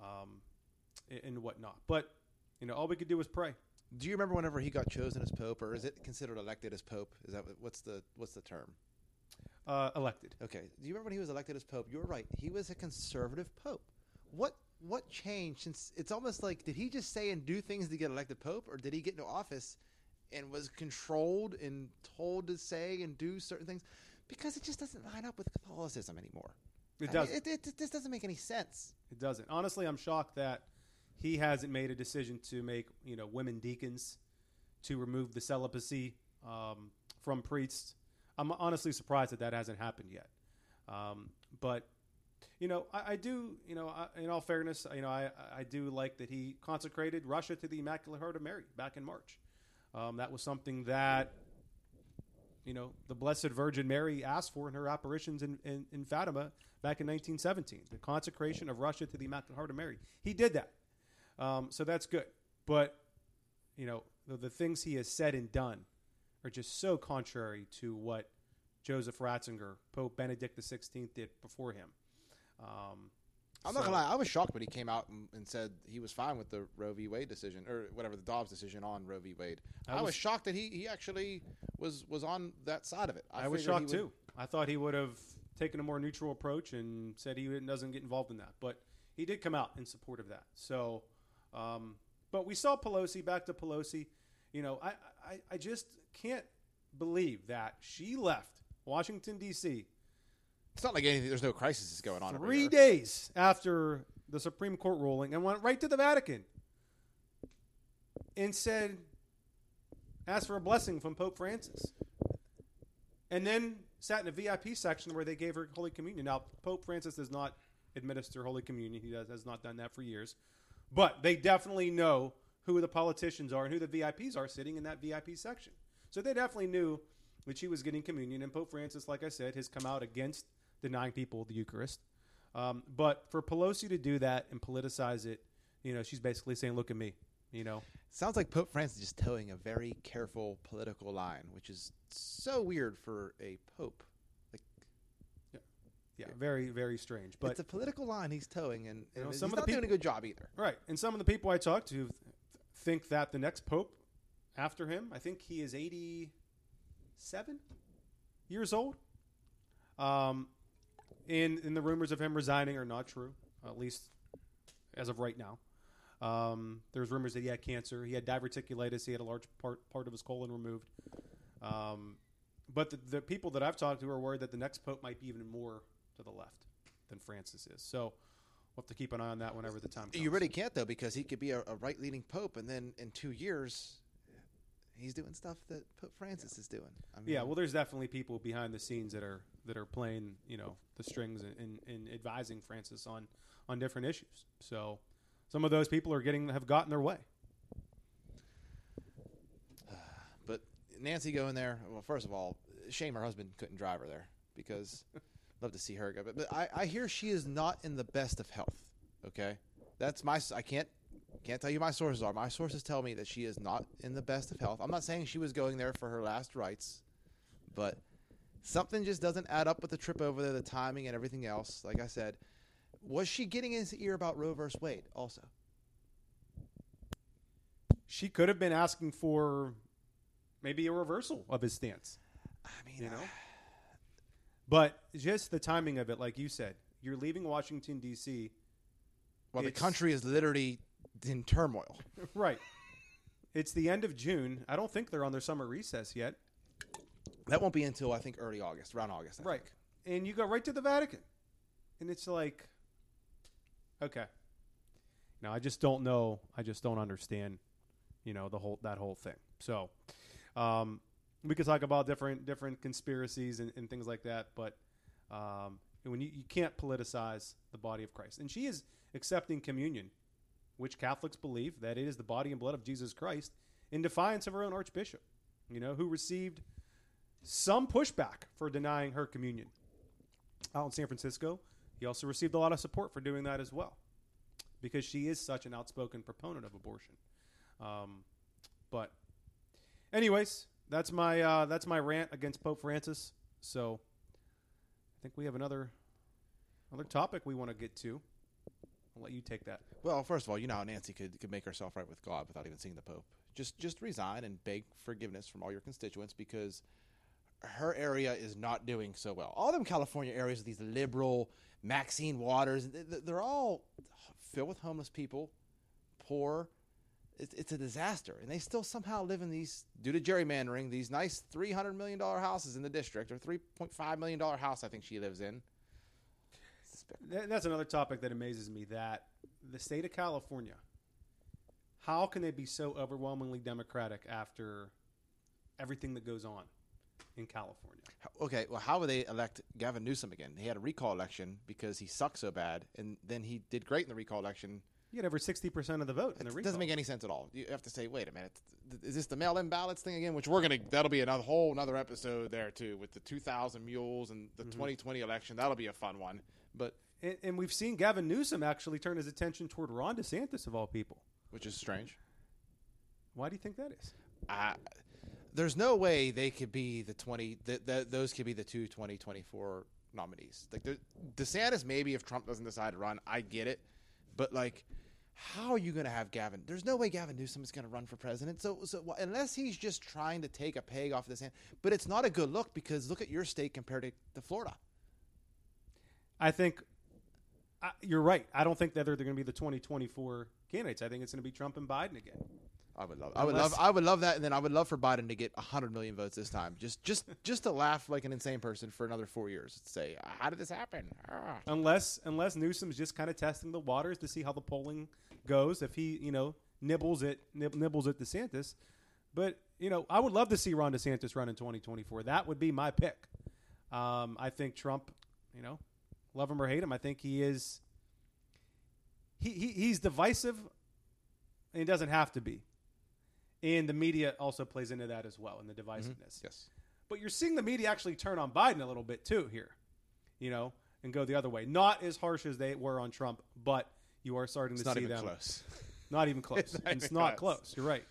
um, and, and whatnot. But you know, all we could do was pray. Do you remember whenever he got chosen as pope, or is it considered elected as pope? Is that what's the what's the term? Uh, elected. Okay. Do you remember when he was elected as pope? You were right. He was a conservative pope. What what changed since it's almost like did he just say and do things to get elected pope, or did he get into office and was controlled and told to say and do certain things? Because it just doesn't line up with Catholicism anymore. It does. mean, it, it, it just doesn't make any sense. It doesn't. Honestly, I'm shocked that he hasn't made a decision to make you know women deacons to remove the celibacy um, from priests. I'm honestly surprised that that hasn't happened yet. Um, but you know, I, I do. You know, I, in all fairness, you know, I, I do like that he consecrated Russia to the Immaculate Heart of Mary back in March. Um, that was something that you know the Blessed Virgin Mary asked for in her apparitions in, in, in Fatima back in 1917. The consecration of Russia to the Immaculate Heart of Mary. He did that, um, so that's good. But you know the, the things he has said and done are just so contrary to what Joseph Ratzinger, Pope Benedict XVI, did before him. Um, I'm not gonna lie. I was shocked when he came out and, and said he was fine with the Roe v. Wade decision or whatever the Dobbs decision on Roe v. Wade. I I, was, was- shocked that he, he actually was was on that side of it. I, was shocked would- too. I thought he would have taken a more neutral approach and said he doesn't get involved in that, but he did come out in support of that. So, um, but we saw Pelosi back to Pelosi. You know, I, I, I just can't believe that she left Washington D.C. It's not like anything. There's no crisis is going on. three days after the Supreme Court ruling and went right to the Vatican and said, asked for a blessing from Pope Francis. And then sat in a VIP section where they gave her Holy Communion. Now, Pope Francis does not administer Holy Communion, he does, has not done that for years. But they definitely know who the politicians are and who the VIPs are sitting in that VIP section. So they definitely knew that she was getting communion. And Pope Francis, like I said, has come out against denying people the Eucharist. Um, but for Pelosi to do that and politicize it, you know, she's basically saying, "Look at me," you know. Sounds like Pope Francis is just toeing a very careful political line, which is so weird for a pope. Like Yeah, very, very strange. But it's a political line he's toeing, and, and know, he's some of not the doing a people- good job either. right, and some of the people I talk to th- think that the next pope after him, I think he is eighty-seven years old. Um, and, and the rumors of him resigning are not true, at least as of right now. Um, there's rumors that he had cancer. He had diverticulitis. He had a large part part of his colon removed. Um, but the, the people that I've talked to are worried that the next pope might be even more to the left than Francis is. So we'll have to keep an eye on that whenever the time comes. You really can't though, because he could be a, a right leaning pope, and then in two years, he's doing stuff that Pope Francis is doing. I mean, Yeah, well, there's definitely people behind the scenes that are that are playing, you know, the strings and, advising Francis on on different issues. So some of those people are getting have gotten their way. [SIGHS] But Nancy going there. Well, first of all, shame her husband couldn't drive her there because [LAUGHS] love to see her go. But, but I, I hear she is not in the best of health. Okay, that's my. I can't can't tell you my sources are. My sources tell me that she is not in the best of health. I'm not saying she was going there for her last rites, but Something just doesn't add up with the trip over there, the timing and everything else. Like I said, was she getting in his ear about Roe versus Wade? Also, She could have been asking for maybe a reversal of his stance. I mean, You know? But just the timing of it, like you said, you're leaving Washington, D.C. well, the country is literally in turmoil. [LAUGHS] Right. It's the end of June. I don't think they're on their summer recess yet. That won't be until I think early August, around August. I Right. think. And you go right to the Vatican. And it's like, okay. Now, I just don't know. I just don't understand, you know, the whole, that whole thing. So, um, we could talk about different, different conspiracies and, and things like that. But, um, when you, you can't politicize the body of Christ. And she is accepting communion, which Catholics believe that it is the body and blood of Jesus Christ in defiance of her own archbishop, you know, who received some pushback for denying her communion. Out in San Francisco, he also received a lot of support for doing that as well, because she is such an outspoken proponent of abortion. Um, but, anyways, that's my uh, that's my rant against Pope Francis. So, I think we have another another topic we want to get to. I'll let you take that. Well, first of all, you know how Nancy could, could make herself right with God without even seeing the Pope. Just just resign and beg forgiveness from all your constituents because her area is not doing so well. All them California areas, these liberal Maxine Waters, th- th- they're all filled with homeless people, poor. It's, it's a disaster, and they still somehow live in these due to gerrymandering these nice three hundred million dollar houses in the district or three point five million dollar house I think she lives in. That's another topic that amazes me. That the state of California, how can they be so overwhelmingly Democratic after everything that goes on in California? Okay, well, how would they elect Gavin Newsom again? He had a recall election because he sucked so bad, and then he did great in the recall election. You get over sixty percent of the vote in the recall. It doesn't make any sense at all. You have to say, wait a minute, is this the mail-in ballots thing again? Which we're gonna that'll be another whole another episode there too with the 2,000 mules and the mm-hmm. 2020 election. That'll be a fun one. But and, and we've seen Gavin Newsom actually turn his attention toward Ron DeSantis of all people. which is strange. Why do you think that is? I, there's no way they could be the 20 th- th- those could be the two 2024 nominees like desantis maybe if trump doesn't decide to run i get it but like how are you going to have gavin there's no way gavin newsom is going to run for president so, so unless he's just trying to take a peg off this hand but it's not a good look because look at your state compared to, to florida I think I, you're right. I don't think that they're, they're going to be the 2024 candidates. I think it's going to be Trump and Biden again. I would love. I would Unless- love. I would love that, and then I would love for Biden to get hundred million votes this time. Just, just, [LAUGHS] just to laugh like an insane person for another four years. To say, how did this happen? Ah. unless unless Newsom's just kind of testing the waters to see how the polling goes. If he you know nibbles it nib- nibbles at DeSantis, but you know I would love to see Ron DeSantis run in 2024. That would be my pick. Um, I think Trump, you know, love him or hate him, I think he is. He, he he's divisive, and he doesn't have to be. And the media also plays into that as well, in the divisiveness. Yes. But you're seeing the media actually turn on Biden a little bit too here, you know, and go the other way. Not as harsh as they were on Trump, but you are starting It's to not see even them. close. [LAUGHS] Not even close. It's [LAUGHS] not it's even not close. close. You're right.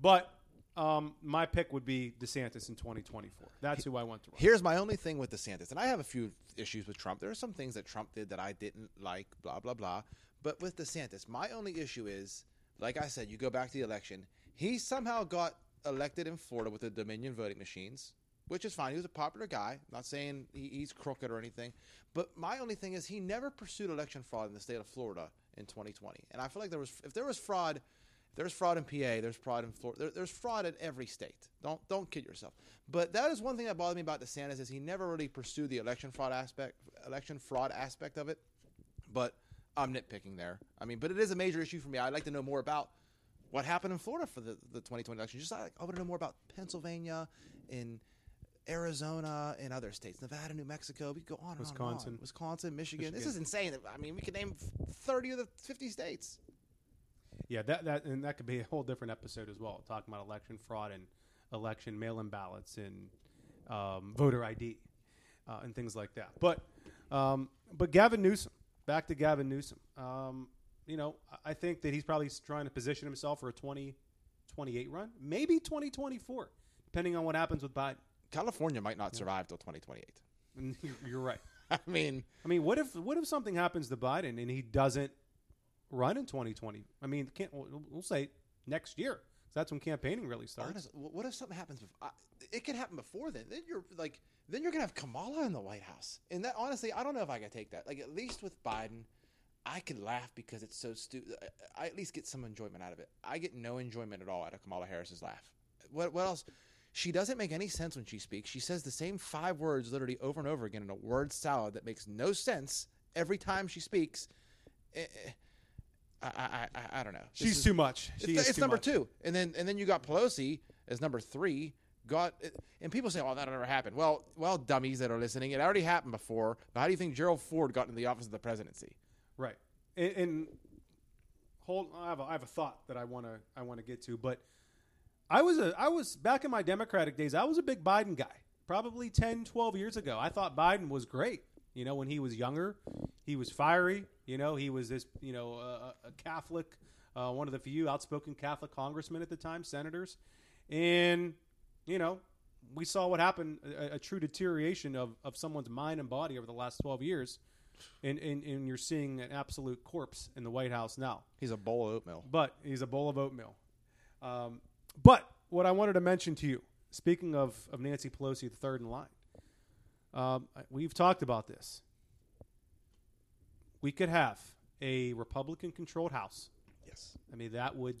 But um, my pick would be DeSantis in 2024. That's who I want to run. Here's my only thing with DeSantis, and I have a few issues with Trump. There are some things that Trump did that I didn't like, blah blah blah. But with DeSantis, my only issue is, like I said, you go back to the election. He somehow got elected in Florida with the Dominion voting machines, which is fine. He was a popular guy. not saying he, he's crooked or anything. But my only thing is he never pursued election fraud in the state of Florida in 2020. And I feel like there was, if there was fraud, there's fraud in PA, there's fraud in Florida. There, there's fraud in every state. Don't don't kid yourself. But that is one thing that bothered me about DeSantis is he never really pursued the election fraud aspect, election fraud aspect of it. But I'm nitpicking there. I mean, but it is a major issue for me. I'd like to know more about what happened in Florida for the, the 2020 election. Just like I want to know more about Pennsylvania, in Arizona, and other states, Nevada, New Mexico. We could go on and on and Wisconsin. on. Wisconsin, Michigan. This is insane. I mean, we could name 30 of the 50 states. Yeah, that that and that could be a whole different episode as well, talking about election fraud and election mail-in ballots and um, voter ID uh, and things like that. But um, but Gavin Newsom, back to Gavin Newsom. Um, you know, I- think that he's probably trying to position himself for a 2028 run, maybe 2024, depending on what happens with Biden. California might not survive till 2028. [LAUGHS] You're, you're right. [LAUGHS] I mean, I mean, what if what if something happens to Biden and he doesn't run in 2020? I mean, can't we'll, we'll say next year. That's when campaigning really starts. honest, wh- what if something happens? Before, I, it could happen before then. Then you're like, then you're gonna have Kamala in the White House, and that honestly, I don't know if I could take that. Like at least with Biden, I could laugh because it's so stupid. I at least get some enjoyment out of it. I get no enjoyment at all out of Kamala Harris's laugh. What what else? She doesn't make any sense when she speaks. She says the same five words literally over and over again in a word salad that makes no sense every time she speaks. Eh, eh, I I I, I don't know. This She's is- too much. it's, She is it's too number much. two, and then and then you got Pelosi as number three. Got and people say, "Oh, that never happened." Well, well, dummies that are listening, it already happened before. But how do you think Gerald Ford got into the office of the presidency? Right. And, and hold, I have a, I have a thought that I want to I want to get to, but I was a I was back in my Democratic days. I was a big Biden guy. Probably 10, 12 years ago. I thought Biden was great. You know, when he was younger, he was fiery. You know, he was this, you know, a, a Catholic, uh, one of the few outspoken Catholic congressmen at the time, senators. And, you know, we saw what happened a, a true deterioration of, of someone's mind and body over the last 12 years. And, and, and you're seeing an absolute corpse in the White House now. He's a bowl of oatmeal. But he's a bowl of oatmeal. Um, but what I wanted to mention to you, speaking of, of Nancy Pelosi, the third in line, um, we've talked about this. We could have a Republican controlled House. Yes. I mean, that would,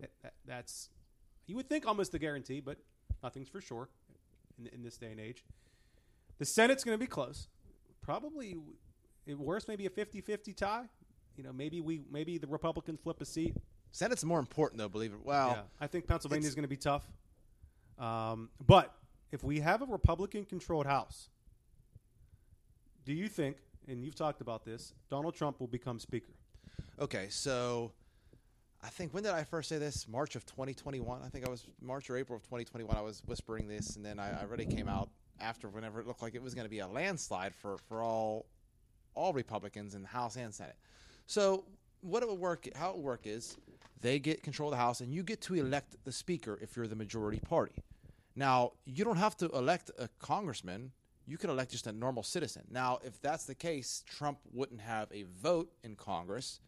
that, that, that's, you would think almost a guarantee, but nothing's for sure in, in this day and age. The Senate's going to be close. Probably, at worst, maybe a 50 50 tie. You know, maybe we, maybe the Republicans flip a seat. Senate's more important though. Believe it. Well, Yeah, I think Pennsylvania is going to be tough. Um, but if we have a Republican-controlled House, do you think? And you've talked about this. Donald Trump will become Speaker. Okay, so I think when did I first say this? March of 2021. I think I was March or April of 2021. I was whispering this, and then I, I really came out after whenever it looked like it was going to be a landslide for for all all Republicans in the House and Senate. So what it would work, how it would work is they get control of the House, and you get to elect the Speaker if you're the majority party. Now you don't have to elect a congressman. You could elect just a normal citizen. Now, if that's the case, Trump wouldn't have a vote in Congress.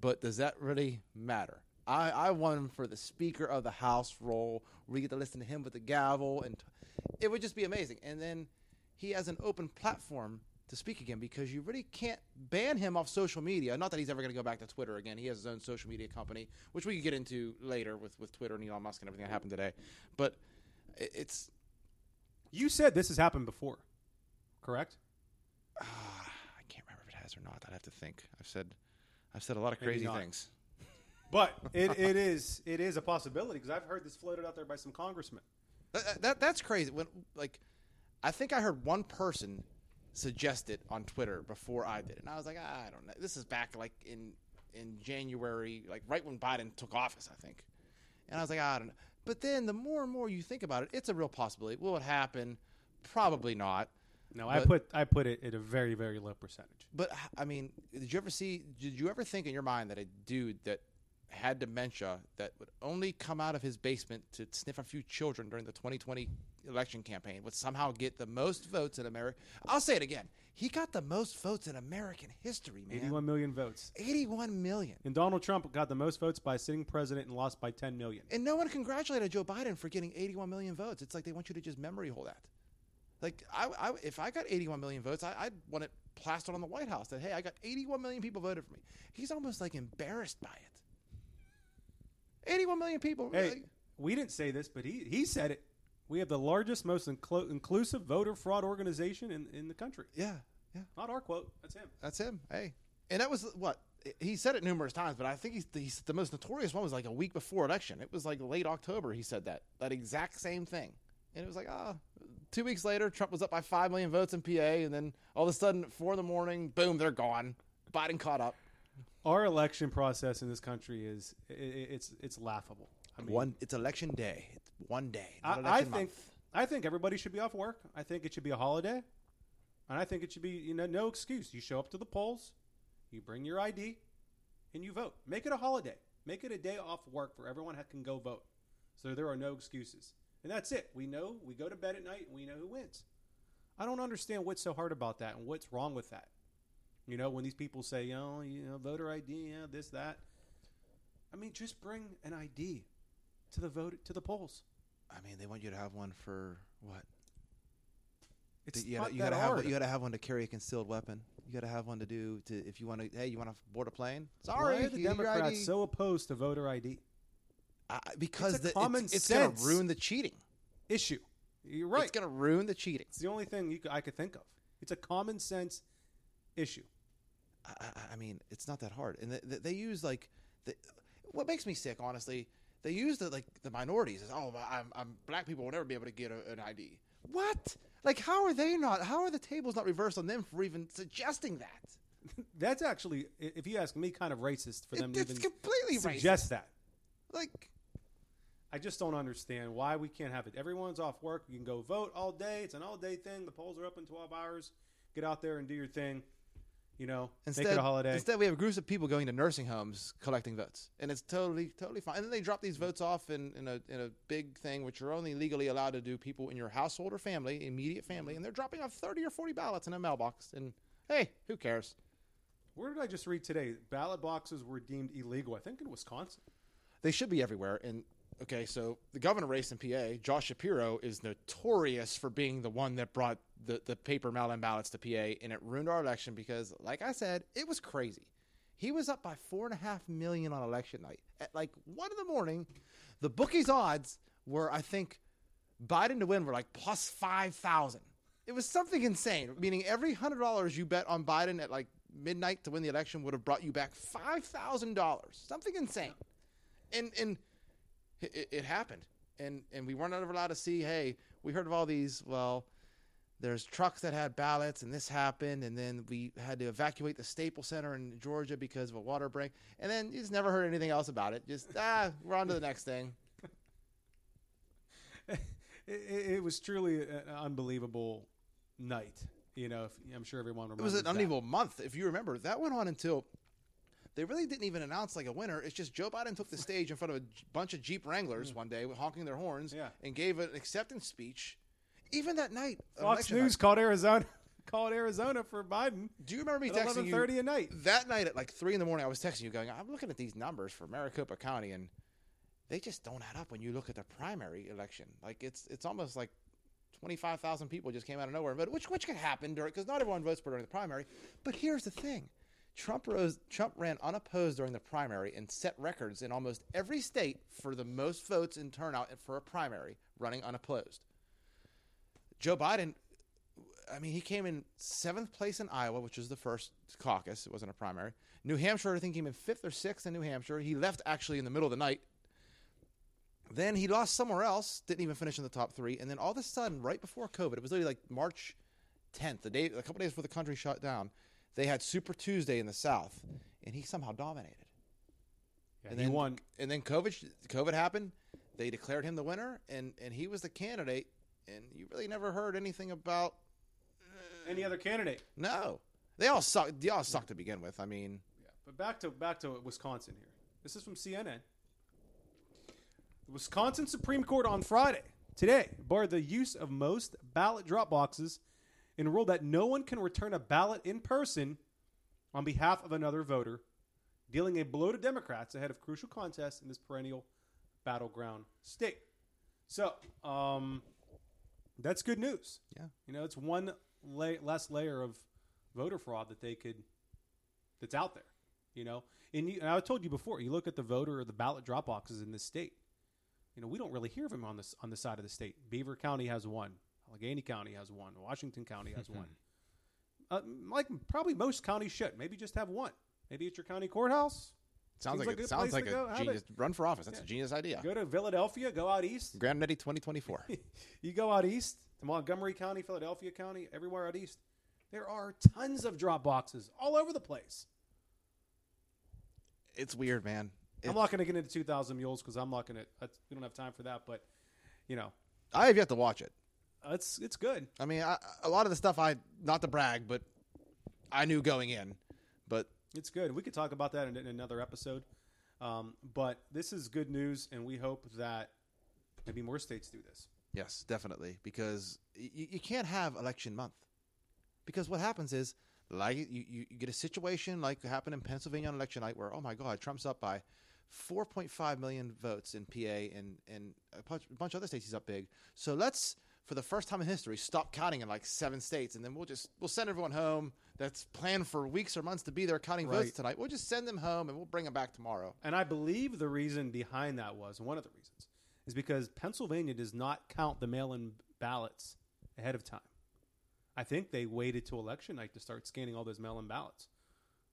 But does that really matter? I, I him for the Speaker of the House role. We get to listen to him with the gavel, and it would just be amazing. And then he has an open platform to speak again because you really can't ban him off social media. Not that he's ever going to go back to Twitter again. He has his own social media company, which we could get into later with, with Twitter and Elon Musk and everything that happened today. But it's You said this has happened before, correct? ah, [SIGHS] I can't remember if it has or not. I'd have to think. I've said I've said a lot of crazy things. [LAUGHS] But it, it is it is a possibility because I've heard this floated out there by some congressmen. That, that that's crazy. When like, I think I heard one person suggest it on Twitter before I did, it. and I was like, "Ah, I don't know. This is back like in in January, like right when Biden took office, I think. And I was like, I don't know. But then the more and more you think about it, it's a real possibility. Will it happen? Probably not. No, I put I put it at a very very low percentage. But I mean, did you ever see? Did you ever think in your mind that a dude that had dementia that would only come out of his basement to sniff a few children during the 2020 election campaign would somehow get the most votes in America? I'll say it again. He got the most votes in American history, man. 81 million votes. 81 million. And Donald Trump got the most votes by sitting president and lost by 10 million. And no one congratulated Joe Biden for getting 81 million votes. It's like they want you to just memory hold that. Like, I, I, if I got 81 million votes, I, I'd want it plastered on the White House that, hey, I got 81 million people voted for me. He's almost like embarrassed by it. 81 million people. Hey, we didn't say this, but he, he said it. We have the largest, most inclu- inclusive voter fraud organization in, in the country. yeah, yeah, Not our quote. That's him. that's him. Hey. And that was what? He said it numerous times, but I think he's, he's the most notorious one was like a week before election. It was like late October he said that. That exact same thing. And it was like, ah, two weeks later, Trump was up by 5 million votes in PA. And then all of a sudden, 4 in the morning, boom, they're gone. Biden caught up. Our election process in this country is i i it's it's laughable. I mean, One, it's election day. It's one day. not I, I election think month. I think everybody should be off work. I think it should be a holiday, and I think it should be you know no excuse. You show up to the polls, you bring your ID, and you vote. Make it a holiday. Make it a day off work where everyone ha- can go vote. So there are no excuses. and that's it. We know we go to bed at night and we know who wins. I don't understand what's so hard about that and what's wrong with that. You know, when these people say, oh, you know, voter ID, yeah, this, that. I mean, just bring an ID to the vote to the polls. I mean, they want you to have one for what? It's you gotta, you gotta have you gotta have one to carry a concealed weapon. You gotta have one to do to if you want to. Hey, you want to board a plane? Sorry, Why are the Democrats so opposed to voter ID? Uh, because It's the, common it's, it's gonna ruin the cheating. Issue. You're right. It's gonna ruin the cheating. It's the only thing you, I could think of. It's a common sense issue. I, I- mean, it's not that hard, and they, they use like the, what makes me sick, honestly. They use the like the minorities as oh, I'm, I'm black people will never be able to get a, an ID. What? Like, how are they not? How are the tables not reversed on them for even suggesting that? [LAUGHS] That's actually, if you ask me, kind of racist for them It- to even completely suggest that. Like, I just don't understand why we can't have it. Everyone's off work. You can go vote all day. It's an all day thing. The polls are up in 12 hours. Get out there and do your thing. You know, instead, make it a holiday. instead we have groups of people going to nursing homes collecting votes, and it's totally, totally fine. And then they drop these votes off in, in a in a big thing, which you're only legally allowed to do people in your household or family, immediate family, and they're dropping off thirty or forty ballots in a mailbox. And hey, who cares? Where did I just read today? Ballot boxes were deemed illegal. I think in Wisconsin. They should be everywhere. And okay, so the governor race in PA, Josh Shapiro, is notorious for being the one that brought the, the paper mail-in ballots to PA, and it ruined our election because, like I said, it was crazy. He was up by four and a half million on election night at like one in the morning. The bookies' odds were, I think, Biden to win were like plus five thousand. It was something insane. Meaning every hundred dollars you bet on Biden at like midnight to win the election would have brought you back five thousand dollars. Something insane and and it, it happened, and and we weren't ever allowed to see. Hey, we heard of all these. Well, there's trucks that had ballots, and this happened, and then we had to evacuate the Staples Center in Georgia because of a water break, and then you just never heard anything else about it. Just ah, we're on to the next thing. [LAUGHS] it, it, was truly an unbelievable night. You know, if, I'm sure everyone remembers It was an unbelievable month, if you remember. That went on until they really didn't even announce like a winner. It's just Joe Biden took the stage in front of a bunch of Jeep Wranglers one day, honking their horns, Yeah. and gave an acceptance speech. Even that night, Fox News night- called Arizona [LAUGHS] called Arizona for Biden Do you remember me at texting you 11:30 at night. that night at like three in the morning? I was texting you, going, "I'm looking at these numbers for Maricopa County, and they just don't add up when you look at the primary election. Like it's it's almost like twenty five thousand people just came out of nowhere and voted, which which could happen during because not everyone votes during the primary. But here's the thing: Trump rose, Trump ran unopposed during the primary and set records in almost every state for the most votes in turnout for a primary, running unopposed. Joe Biden I mean, he came in seventh place in Iowa, which was the first caucus. It wasn't a primary. New Hampshire, I think, came in fifth or sixth in New Hampshire. He left actually in the middle of the night. Then he lost somewhere else, didn't even finish in the top three. And then all of a sudden, right before COVID, it was literally like March 10th, the day, a couple days before the country shut down, they had Super Tuesday in the South, and he somehow dominated. Yeah, and he then won. And then COVID, COVID happened. They declared him the winner, and, and he was the candidate. And you really never heard anything about Any other candidate? no, they all suck. They all suck to begin with. I mean, Yeah, but back to back to Wisconsin here. This is from CNN. The Wisconsin Supreme Court on Friday today barred the use of most ballot drop boxes and ruled that no one can return a ballot in person on behalf of another voter, dealing a blow to Democrats ahead of crucial contests in this perennial battleground state. So, um, that's good news. Yeah. you know, it's one la- less layer of voter fraud that they could that's out there. You know, and, you, and I told you before. You look at the voter or the ballot drop boxes in this state. You know, we don't really hear of them on this on the side of the state. Beaver County has one. Allegheny County has one. Washington County has one. [LAUGHS] Uh, like probably most counties should. Maybe just have one. Maybe at your county courthouse. Sounds Seems like, like a it sounds like go. a genius. Run for office. That's Yeah. a genius idea. Go to Philadelphia. Go out east. Grand Netty 2024. [LAUGHS] you go out east to Montgomery County, Philadelphia County, everywhere out east. There are tons of drop boxes all over the place. it's weird, man. I'm not going to get into 2,000 Mules because I'm not going to. We don't have time for that. But you know, I have yet to watch it. it's it's good. I mean, I, a lot of the stuff I not to brag, but I knew going in. But It's good. We could talk about that in, in another episode. Um, but this is good news, and we hope that maybe more states do this. Yes, definitely, because you, you can't have election month. Because what happens is, like you, you, get a situation like happened in Pennsylvania on election night, where oh my God, Trump's up by 4.5 million votes in PA, and and a bunch of other states he's up big. So let's, for the first time in history, stop counting in like seven states, and then we'll just we'll send everyone home. That's planned for weeks or months to be there counting Right. votes tonight. We'll just send them home, and we'll bring them back tomorrow. And I believe the reason behind that was one of the reasons is because Pennsylvania does not count the mail-in ballots ahead of time. I think they waited to election night to start scanning all those mail-in ballots.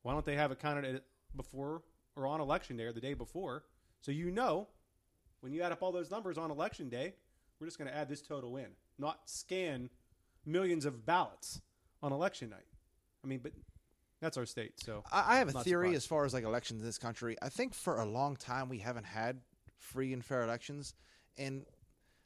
Why don't they have it counted before or on election day or the day before, so you know when you add up all those numbers on election day, we're just going to add this total in, not scan millions of ballots on election night. I mean, but that's our state, so I, I have a theory surprised. as far as like elections in this country. I think for a long time we haven't had free and fair elections, and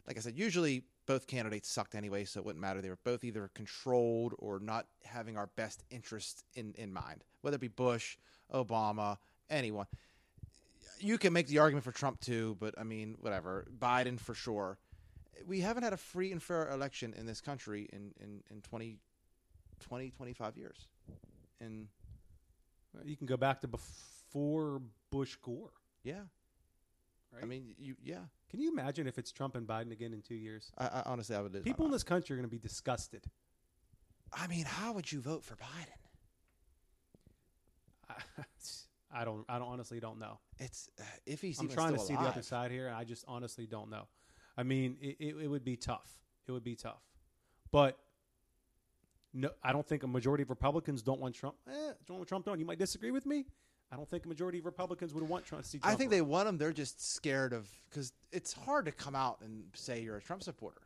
like I said, usually both candidates sucked anyway, so it wouldn't matter. They were both either controlled or not having our best interest in in mind, whether it be Bush, Obama, anyone. You can make the argument for Trump too, but I mean, whatever. Biden for sure. We haven't had a free and fair election in this country in in in 20, 20 25 years. And you can go back to before Bush Gore. yeah, Right? I mean, you yeah. Can you imagine if it's Trump and Biden again in two years? I, I honestly, I would. People in this country are going to be disgusted. I mean, how would you vote for Biden? I, [LAUGHS] I don't. I don't honestly don't know. It's uh, if he's. I'm trying to still see the other side here, and I just honestly don't know. I mean, it, it, it would be tough. It would be tough, but no, I don't think a majority of Republicans don't want Trump. Eh, don't want Trump. Don't you might disagree with me? I don't think a majority of Republicans would want Trump to see. Trump I think they want him. They're just scared of because it's hard to come out and say you're a Trump supporter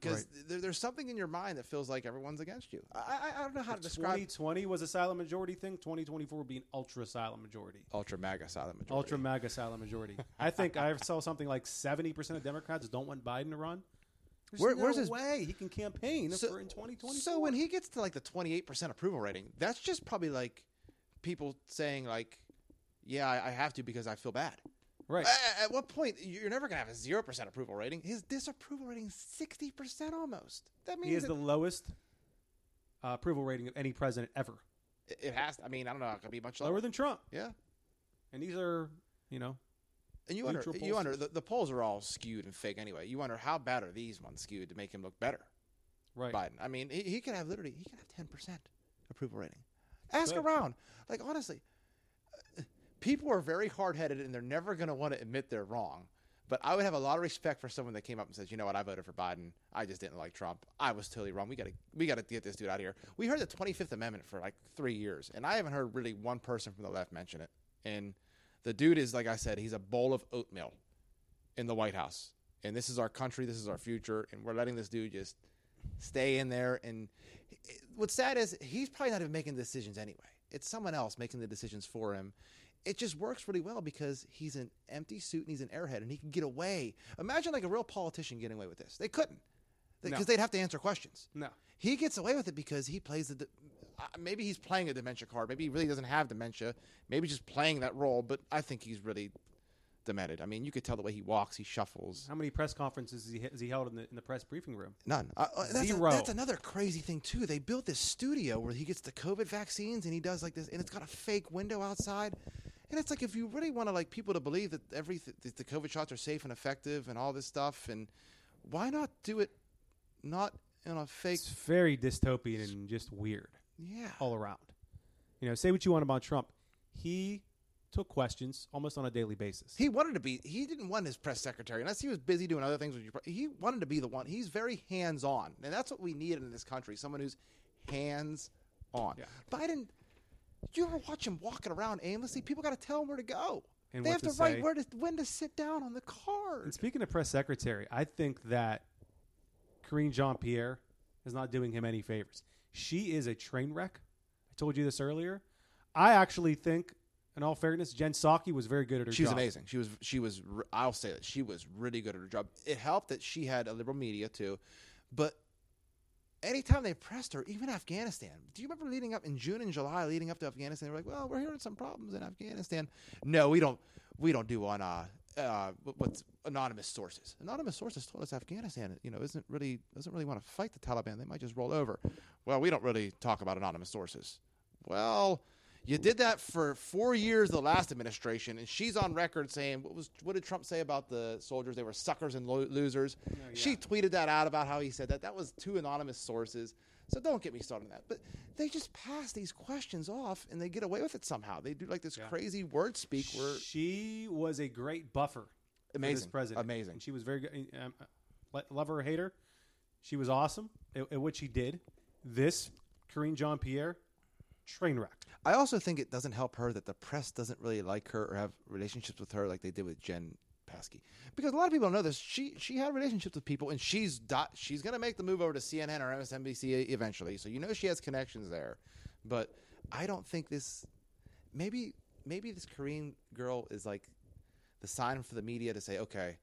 because Right. there, there's something in your mind that feels like everyone's against you. I, I, I don't know how to describe 2020 was a silent majority thing. 2024 would be an ultra silent majority. ultra MAGA silent majority. Ultra mega silent majority. I think I saw something like 70% of Democrats don't want Biden to run. There's Where- no where's his- way he can campaign So- for in 2024. So when he gets to like the 28% approval rating, that's just probably like people saying like, "Yeah, I, I have to because I feel bad." Right. At what point you're never gonna have a zero percent approval rating? His disapproval rating is sixty percent almost. That means He is the lowest uh, approval rating of any president ever. it- it has. I mean, I don't know. It could be much lower. Lower than Trump. Yeah, And these are, you know, and you wonder. You wonder. The, the polls are all skewed and fake anyway. You wonder how bad are these ones skewed to make him look better? right. Biden. I mean, he, he could have literally. He could have ten percent approval rating. Ask Could. around. Like honestly, people are very hard headed and they're never going to want to admit they're wrong. But I would have a lot of respect for someone that came up and says, "You know what? I voted for Biden. I just didn't like Trump. I was totally wrong. We got to we got to get this dude out of here." We heard the Twenty Fifth Amendment for like three years, and I haven't heard really one person from the left mention it. And the dude is like I said, he's a bowl of oatmeal in the White House. And this is our country. This is our future. And we're letting this dude just stay in there. And what's sad is he's probably not even making the decisions anyway. It's someone else making the decisions for him. It just works really well because he's an empty suit and he's an airhead and he can get away. Imagine like a real politician getting away with this. They couldn't because No. they'd have to answer questions. No. He gets away with it because he plays the. uh, Maybe he's playing a dementia card. Maybe he really doesn't have dementia. Maybe just playing that role. But I think he's really demented. I mean, you could tell the way he walks, he shuffles. How many press conferences has he, has he held in the, in the press briefing room? None. Uh, uh, that's, a- Zero. that's another crazy thing too. They built this studio where he gets the COVID vaccines and he does like this, and it's got a fake window outside. And it's like if you really want to like people to believe that every that the COVID shots are safe and effective and all this stuff, and why not do it not in a fake? It's very dystopian and just weird Yeah. all around. You know, say what you want about Trump. He took questions almost on a daily basis. He wanted to be. He didn't want his press secretary unless he was busy doing other things. With your, he wanted to be the one. He's very hands on, and that's what we need in this country. Someone who's hands on. Yeah. Biden, you ever watch him walking around aimlessly? People got to tell him where to go. And they have to to, write where to when to sit down on the card. And speaking of press secretary, I think that Karine Jean Pierre is not doing him any favors. She is a train wreck. I told you this earlier. I actually think, in all fairness, Jen Psaki was very good at her She was job. amazing. She was. She was. r- I'll say that she was really good at her job. It helped that she had a liberal media too, but anytime they pressed her, even Afghanistan. Do you remember leading up in June and July, leading up to Afghanistan? They were like, "Well, we're hearing some problems in Afghanistan." No, we don't. We don't do on uh, uh, what's anonymous sources. Anonymous sources told us Afghanistan, you know, isn't really doesn't really want to fight the Taliban. They might just roll over. Well, we don't really talk about anonymous sources. Well, you did that for four years, the last administration, and she's on record saying what was what did Trump say about the soldiers? They were suckers and lo- losers. She tweeted that out about how he said that. That was two anonymous sources. So don't get me started on that. But they just pass these questions off, and they get away with it somehow. They do like this crazy word speak where She was a great buffer. Amazing. president. Amazing. And she was very good. Um, uh, love her or hate her, she was awesome at, at what she did. This Karine Jean Pierre, train wreck. I also think it doesn't help her that the press doesn't really like her or have relationships with her like they did with Jen Psaki. Because a lot of people don't know this. She she had relationships with people, and she's dot, she's going to make the move over to CNN or MSNBC eventually. So you know she has connections there. But I don't think this. Maybe maybe this Korean girl is like the sign for the media to say, okay,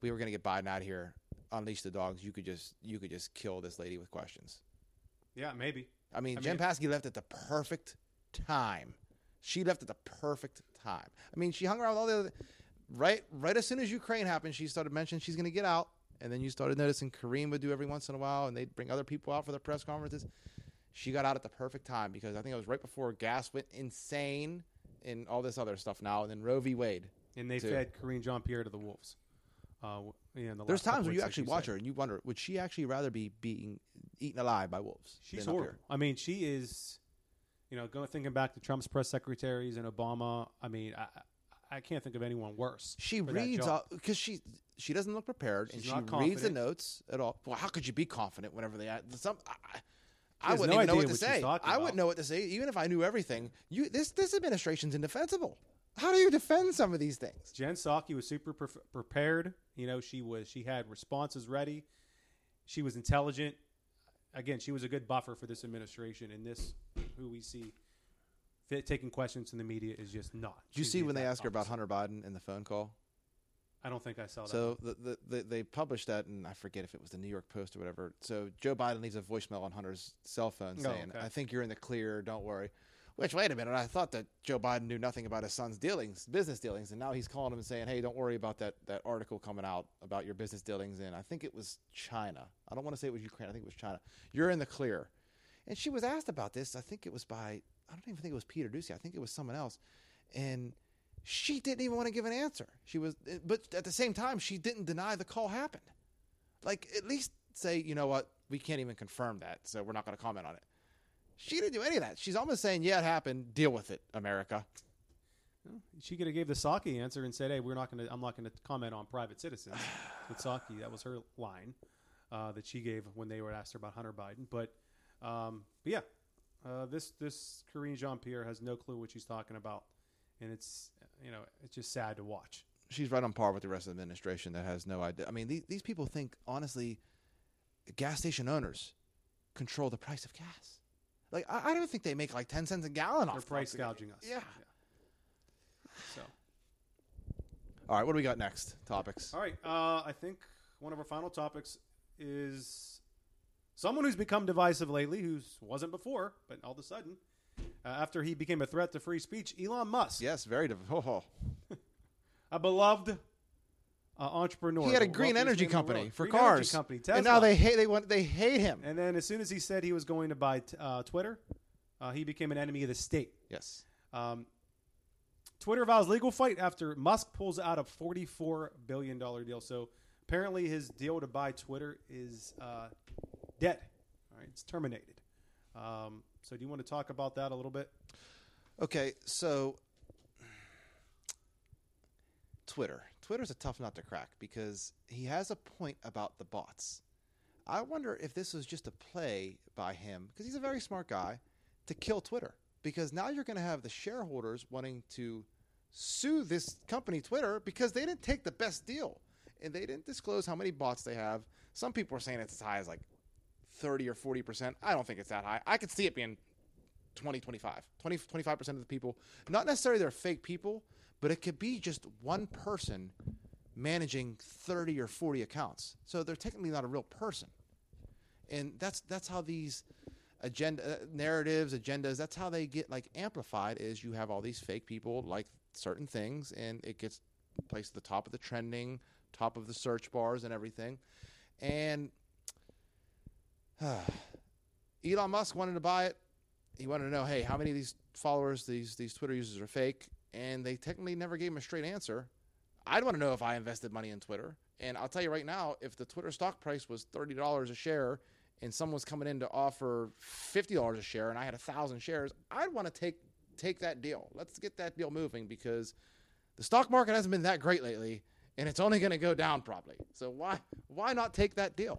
we were going to get Biden out of here, unleash the dogs. You could just you could just kill this lady with questions. Yeah, maybe. I mean, I Jen mean- Psaki left at the perfect time. She left at the perfect time. I mean, she hung around with all the other. Right, right as soon as Ukraine happened, she started mentioning she's going to get out, and then you started noticing Karine would do every once in a while, and they'd bring other people out for their press conferences. She got out at the perfect time because I think it was right before gas went insane and all this other stuff now, and then Roe v. Wade. And they Too. fed Karine Jean Pierre to the wolves. Uh, yeah, the There's times where you actually watch said. her and you wonder, would she actually rather be being eaten alive by wolves? She's horrible. I mean, she is. You know, going thinking back to Trump's press secretaries and Obama. I mean, I, I- can't think of anyone worse. She reads because she she doesn't look prepared and she reads the notes at all. Well, how could you be confident whenever they add some? I, I- wouldn't no even know what to what say. I wouldn't know what to say even if I knew everything. You this this administration's indefensible. How do you defend some of these things? Jen Psaki was super pre- prepared. You know, she was she had responses ready. She was intelligent. Again, she was a good buffer for this administration. And this, who we see fit, taking questions from the media, is just not. Did you see when they exact asked her about. Hunter Biden in the phone call? I don't think I saw that. So the, the, the, they published that, and I forget if it was the New York Post or whatever. So Joe Biden leaves a voicemail on Hunter's cell phone Oh, saying, okay. "I think you're in the clear. Don't worry." Which, wait a minute, I thought that Joe Biden knew nothing about his son's dealings, business dealings, and now he's calling him and saying, "Hey, don't worry about that that article coming out about your business dealings." in I think it was China. I don't want to say it was Ukraine. I think it was China. You're in the clear. And she was asked about this. I think it was by I don't even think it was Peter Doocy. I think it was someone else, and she didn't even want to give an answer. She was, but at the same time, she didn't deny the call happened. Like at least say, you know what, we can't even confirm that, so we're not going to comment on it. She didn't do any of that. She's almost saying, yeah, it happened. Deal with it, America. she could have gave the Psaki answer and said, "Hey, we're not going to. I'm not going to comment on private citizens." [SIGHS] With Psaki, that was her line uh, that she gave when they were asked her about Hunter Biden. But, um, but yeah, uh, this this Karine Jean Pierre has no clue what she's talking about, and it's you know it's just sad to watch. She's right on par with the rest of the administration that has no idea. I mean, these, these people think, honestly, gas station owners control the price of gas. Like, I, I don't think they make like 10 cents a gallon off. They're price gouging us. Yeah. So, All right, what do we got next? Topics. all right. Uh, I think one of our final topics is someone who's become divisive lately, who wasn't before, but all of a sudden, uh, after he became a threat to free speech, Elon Musk, Yes, very. Div- [LAUGHS] oh, oh. [LAUGHS] a beloved uh, entrepreneur, He had a green energy man in the company for Green cars, company, and now they hate they want they hate him. And then as soon as he said he was going to buy t- uh, Twitter, uh, he became an enemy of the state. yes, Um, Twitter vows legal fight after Musk pulls out a $44 billion deal. So apparently his deal to buy Twitter is uh, dead. All right, it's terminated. Um, so do you want to talk about that a little bit? Okay, so Twitter. Twitter's a tough nut to crack because he has a point about the bots. I wonder if this was just a play by him because he's a very smart guy to kill Twitter because now you're going to have the shareholders wanting to sue this company Twitter because they didn't take the best deal and they didn't disclose how many bots they have. Some people are saying it's as high as like 30 or 40%. I don't think it's that high. I could see it being 20, 25. 20, 25% of the people, not necessarily they're fake people, but it could be just one person managing 30 or 40 accounts. So they're technically not a real person. And that's that's how these agenda uh, narratives, agendas, that's how they get like amplified is you have all these fake people like certain things and it gets placed at the top of the trending, top of the search bars, and everything. And [SIGHS] Elon Musk wanted to buy it. He wanted to know, hey, how many of these followers, these these Twitter users are fake? And they technically never gave him a straight answer. I'd want to know if I invested money in Twitter. And I'll tell you right now, if the Twitter stock price was thirty dollars a share, and someone was coming in to offer fifty dollars a share, and I had a thousand shares, I'd want to take take that deal. Let's get that deal moving because the stock market hasn't been that great lately, and it's only going to go down probably. So why why not take that deal?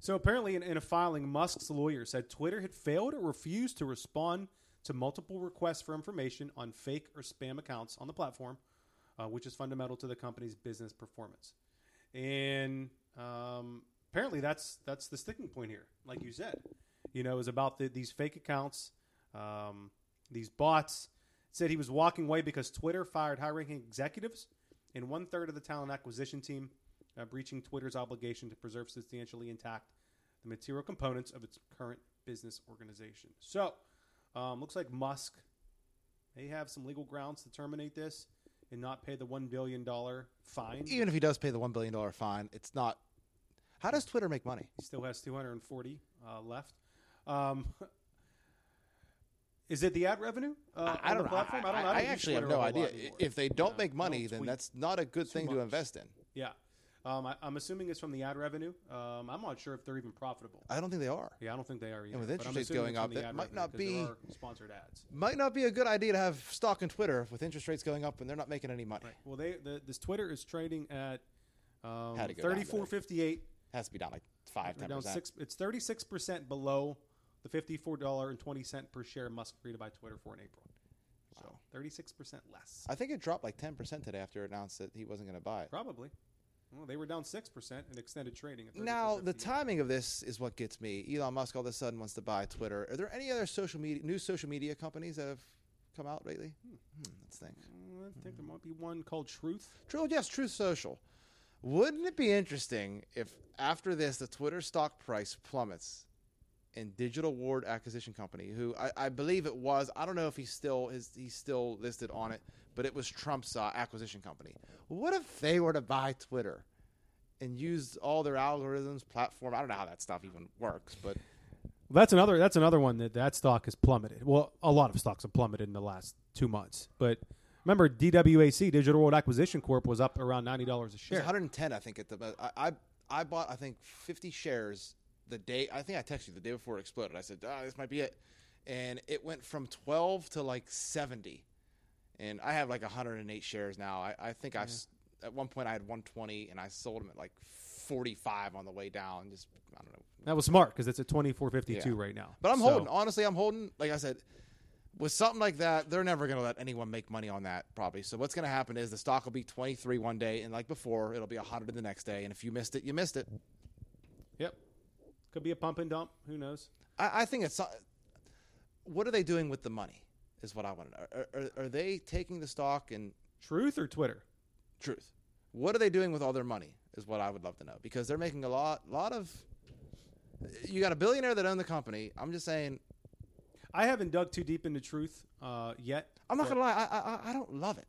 So apparently, in, in a filing, Musk's lawyer said Twitter had failed or refused to respond to multiple requests for information on fake or spam accounts on the platform, uh, which is fundamental to the company's business performance. And um, apparently, that's that's the sticking point here. Like you said, you know, is about the, these fake accounts, um, these bots. Said he was walking away because Twitter fired high-ranking executives and one third of the talent acquisition team uh, breaching Twitter's obligation to preserve substantially intact the material components of its current business organization. So, um, looks like Musk may have some legal grounds to terminate this and not pay the $1 billion fine. Even if he does pay the one billion dollar fine, it's not. How does Twitter make money? He still has 240 uh, left. Um, is it the ad revenue? Uh, I on don't the know. platform? I, I, don't know. I actually have no a whole lot idea. If they don't Yeah, make money, then that's not a good thing to invest in. Yeah. Um, I, I'm assuming it's from the ad revenue. Um, I'm not sure if they're even profitable. I don't think they are. Yeah, I don't think they are either. with interest rates going up, that might not be- sponsored ads. Might not be a good idea to have stock in Twitter with interest rates going up and they're not making any money. Right. Well, they the, this Twitter is trading at um, go down today. 34.58. has to be down like five, down percent. six. It's 36 percent below the 54 dollar and 20 cent per share Musk agreed to buy Twitter for in April. So 36 percent less. I think it dropped like ten percent today after it announced that he wasn't going to buy it. Probably. Well, they were down six percent in extended trading. At Now, the 34.58. timing of this is what gets me. Elon Musk all of a sudden wants to buy Twitter. Are there any other social media, new social media companies that have come out lately? Hmm, let's think. Mm, I think there might be one called Truth. True, yes, Truth Social. Wouldn't it be interesting if after this the Twitter stock price plummets and Digital World Acquisition Company, who I, I believe it was, I don't know if he's still is he's still listed on it, but it was Trump's uh, acquisition company. What if they were to buy Twitter and use all their algorithms, platform? I don't know how that stuff even works, but Well, that's another. That's another one that that stock has plummeted. Well, a lot of stocks have plummeted in the last two months. But remember, DWAC Digital World Acquisition Corp was up around ninety dollars a It was share. 110, I think. At the I, I I bought I think 50 shares the day. I think I texted you the day before it exploded. I said, "Ah, this might be it," and it went from 12 to like 70. And I have like 108 shares now. I, I think I've at one point I had 120, and I sold them at like 45 on the way down. Just I don't know. That was smart because it's at twenty four fifty two Yeah. right now. But I'm So- holding. Honestly, I'm holding. Like I said, with something like that, they're never going to let anyone make money on that, probably. So what's going to happen is the stock will be 23 one day, and like before, it'll be 100 the next day. And if you missed it, you missed it. Yep. Could be a pump and dump. Who knows? I, I think it's. What are they doing with the money? Is what I want to know. Are, are, are they taking the stock and Truth or Twitter? truth? What are they doing with all their money? Is what I would love to know because they're making a lot, lot of. You got a billionaire that owned the company. I'm just saying. I haven't dug too deep into Truth uh, yet. I'm not gonna lie. I, I I don't love it.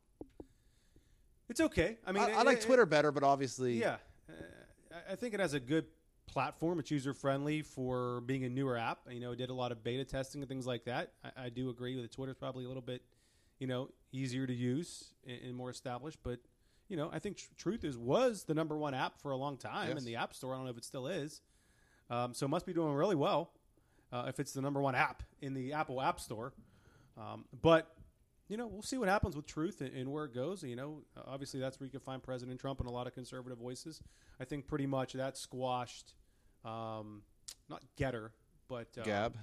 It's okay. I mean, I, I like it- Twitter better, but obviously, Yeah, uh, I think it has a good platform. It's user friendly for being a newer app. You know, it did a lot of beta testing and things like that. I, I do agree that Twitter's probably a little bit, you know, easier to use and, and more established. But you know, I think Tr- Truth is was the number one app for a long time Yes. in the App Store. I don't know if it still is. Um, so it must be doing really well uh, if it's the number one app in the Apple App Store. Um, but you know, we'll see what happens with truth and, and where it goes. You know, obviously that's where you can find President Trump and a lot of conservative voices. I think pretty much that squashed, um, not Gettr, but uh, Gab.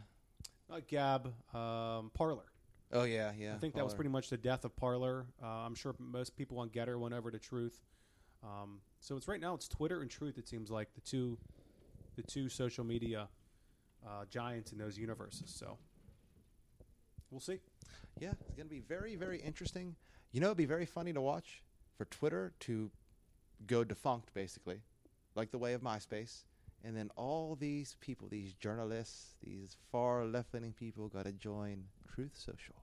not Gab, um, Parler. Oh yeah, yeah. I think that was pretty much the death of Parler. Uh, I'm sure most people on Gettr went over to Truth. Um, so it's right now it's Twitter and Truth. It seems like the two, the two social media uh, giants in those universes. So we'll see. Yeah, it's going to be very, very interesting. You know, it'd be very funny to watch for Twitter to go defunct, basically, like the way of MySpace. And then all these people, these journalists, these far left leaning people, got to join Truth Social.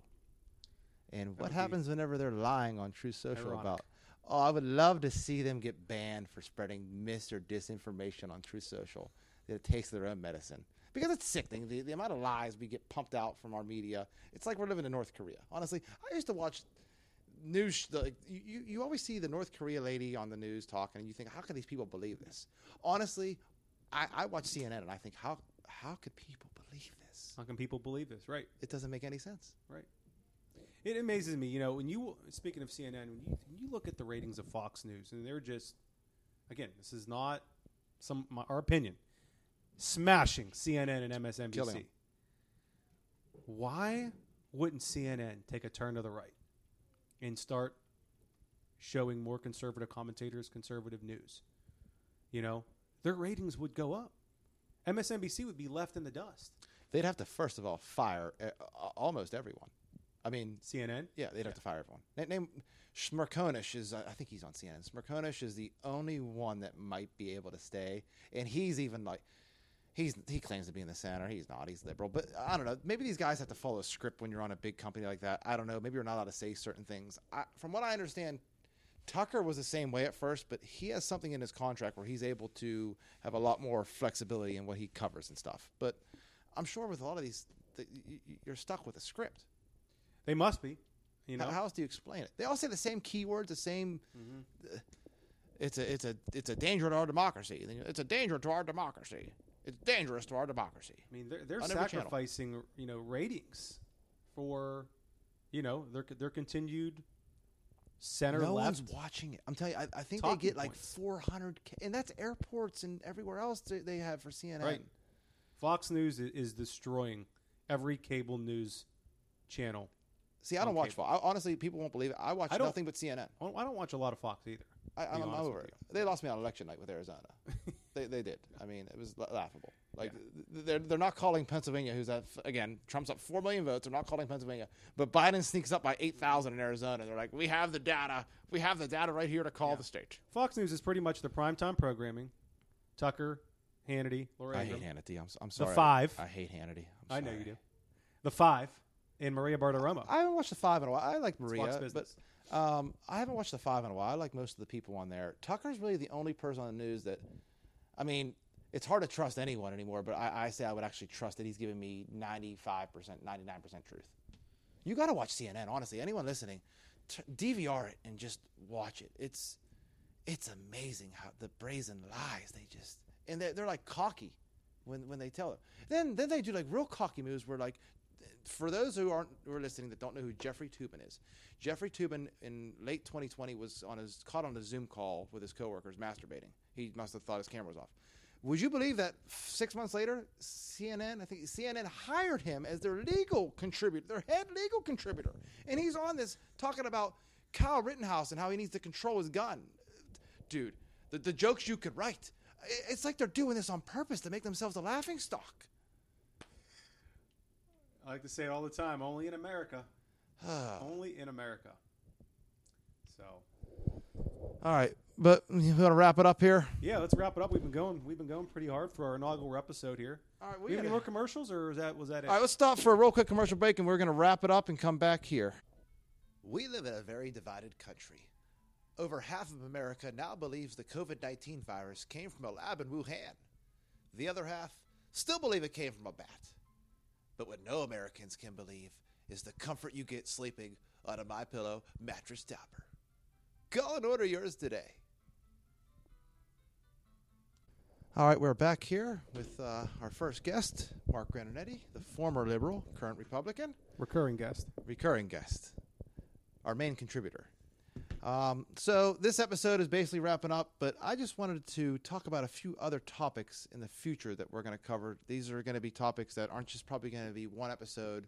And what happens whenever they're lying on Truth Social ironic. about Oh, I would love to see them get banned for spreading mis or disinformation on Truth Social. That it takes their own medicine because it's sickening. The, the amount of lies we get pumped out from our media. It's like we're living in North Korea. Honestly, I used to watch news. Like you, you always see the North Korea lady on the news talking, and you think, how can these people believe this? Honestly, I, I watch CNN and I think, how how could people believe this? How can people believe this? Right. It doesn't make any sense. Right. It amazes me, you know, when you speaking of CNN, when you, when you look at the ratings of Fox News, and they're just, again, this is not some my, our opinion, smashing CNN and Killing Why wouldn't CNN take a turn to the right and start showing more conservative commentators conservative news? You know, their ratings would go up. MSNBC would be left in the dust. They'd have to first of all fire uh, almost everyone. I mean, CNN, Yeah, they'd have to fire everyone. Na- Name Smerconish is, I think he's on CNN. Smerconish is the only one that might be able to stay, and he's even like, he's he claims to be in the center. He's not. He's liberal, but I don't know. Maybe these guys have to follow a script when you're on a big company like that. I don't know. Maybe you're not allowed to say certain things. I, from what I understand, Tucker was the same way at first, but he has something in his contract where he's able to have a lot more flexibility in what he covers and stuff. But I'm sure with a lot of these, y- you're stuck with a script. they must be. You know, How, how else do you explain it? They all say the same keywords, the same. Mm-hmm. uh, it's a it's a it's a danger to our democracy. It's a danger to our democracy. It's dangerous to our democracy. I mean, they're they're on every channel. sacrificing you know ratings for you know their their continued center no left. one's watching it. I'm telling you, I, I think they get like points. 400, k and that's airports and everywhere else they, they have for CNN. Right. Fox News is, is destroying every cable news channel. See, I don't watch. cable. Fo- I, honestly, people won't believe it. I watch I nothing but CNN. I don't, watch a lot of Fox either. I, I'm, I'm over it. They lost me on election night with Arizona. [LAUGHS] they, they did. I mean, it was laughable. Like th- they're they're not calling Pennsylvania, who's at again Trump's up four million votes. They're not calling Pennsylvania, but Biden sneaks up by eight thousand in Arizona. They're like, we have the data. We have the data right here to call the state. Fox News is pretty much the primetime programming. Tucker, Hannity, Laura I hate Hannity. I'm, I'm sorry. Five. I hate Hannity. I'm I know you do. The Five and Maria Bartiromo. I haven't watched the five in a while. I like Maria, Fox but um, I haven't watched the five in a while. I like most of the people on there. Tucker's really the only person on the news that, I mean, it's hard to trust anyone anymore. But I, I say I would actually trust that he's giving me ninety five percent, ninety nine percent truth. You got to watch CNN. Honestly, anyone listening, t- DVR it and just watch it. It's it's amazing how the brazen lies they just and they're, they're like cocky when when they tell it. Then then they do like real cocky moves where like for those who aren't who are listening that don't know who Jeffrey Toobin is, Jeffrey Toobin in late 2020 was on his caught on a Zoom call with his coworkers masturbating. He must have thought his camera was off. Would you believe that six months later, CNN, I think CNN hired him as their legal contributor, their head legal contributor, and he's on this talking about Kyle Rittenhouse and how he needs to control his gun. Dude, the, the jokes you could write. It's like they're doing this on purpose to make themselves a laughing stock. I like to say it all the time. Only in America. [SIGHS] only in America. So All right, but you want to wrap it up here? yeah, let's wrap it up. We've been going. We've been going pretty hard for our inaugural episode here. All right, We we have any gotta- more commercials, or is that was that it? All right, let's stop for a real quick commercial break, and we're going to wrap it up and come back here. We live in a very divided country. Over half of America now believes the COVID 19 virus came from a lab in Wuhan. The other half still believe it came from a bat. But what no Americans can believe is the comfort you get sleeping on a My Pillow mattress topper. Go and order yours today. All right, we're back here with uh, our first guest, Mark Grananetti, the former liberal, current Republican, Recurring guest. recurring guest, our main contributor. Um, so this episode is basically wrapping up, but I just wanted to talk about a few other topics in the future that we're going to cover. These are going to be topics that aren't just probably going to be one episode.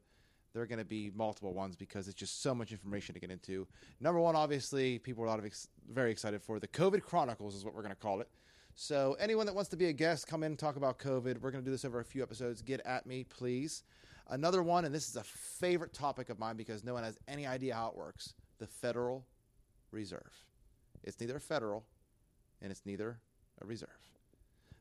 They're going to be multiple ones because it's just so much information to get into. Number one, obviously, people are a lot of ex- very excited for the COVID Chronicles is what we're going to call it. So anyone that wants to be a guest, come in and talk about COVID. We're going to do this over a few episodes. Get at me, please. Another one, and this is a favorite topic of mine because no one has any idea how it works. The Federal Reserve. It's neither federal, and it's neither a reserve.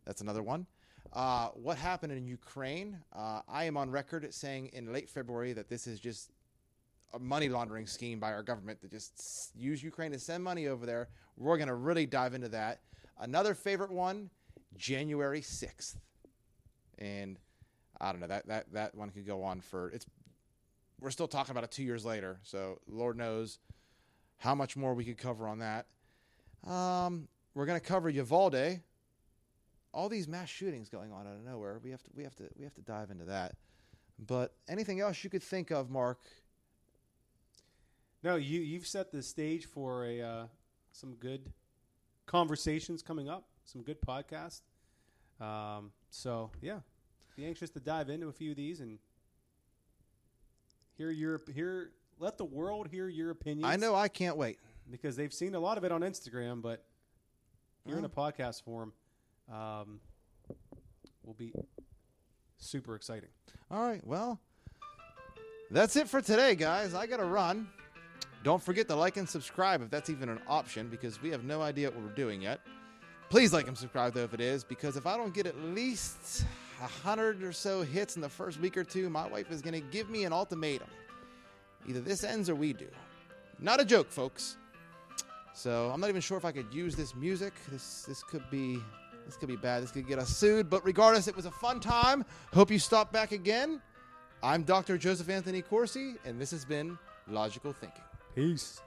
That's another one. Uh, what happened in Ukraine? Uh, I am on record saying in late February that this is just a money laundering scheme by our government to just use Ukraine to send money over there. We're going to really dive into that. Another favorite one, January 6th. And I don't know, that, that, that one could go on for, it's, we're still talking about it two years later. So Lord knows how much more we could cover on that. Um, we're going to cover Uvalde. All these mass shootings going on out of nowhere. We have to, we have to, we have to dive into that. But anything else you could think of, Mark? No, you you've set the stage for a uh, some good conversations coming up, some good podcasts. Um, so yeah, be anxious to dive into a few of these and hear your hear. Let the world hear your opinions. I know I can't wait. because they've seen a lot of it on Instagram, but here in a podcast form, um, will be super exciting. All right, well, that's it for today, guys. I got to run. Don't forget to like and subscribe if that's even an option because we have no idea what we're doing yet. Please like and subscribe, though, if it is, because if I don't get at least a hundred or so hits in the first week or two, my wife is going to give me an ultimatum. Either this ends or we do. Not a joke, folks. So I'm not even sure if I could use this music. This this could be this could be bad. This could get us sued. But regardless, it was a fun time. Hope you stop back again. I'm Dr. Joseph Anthony Corsi, and this has been Logical Thinking. Peace.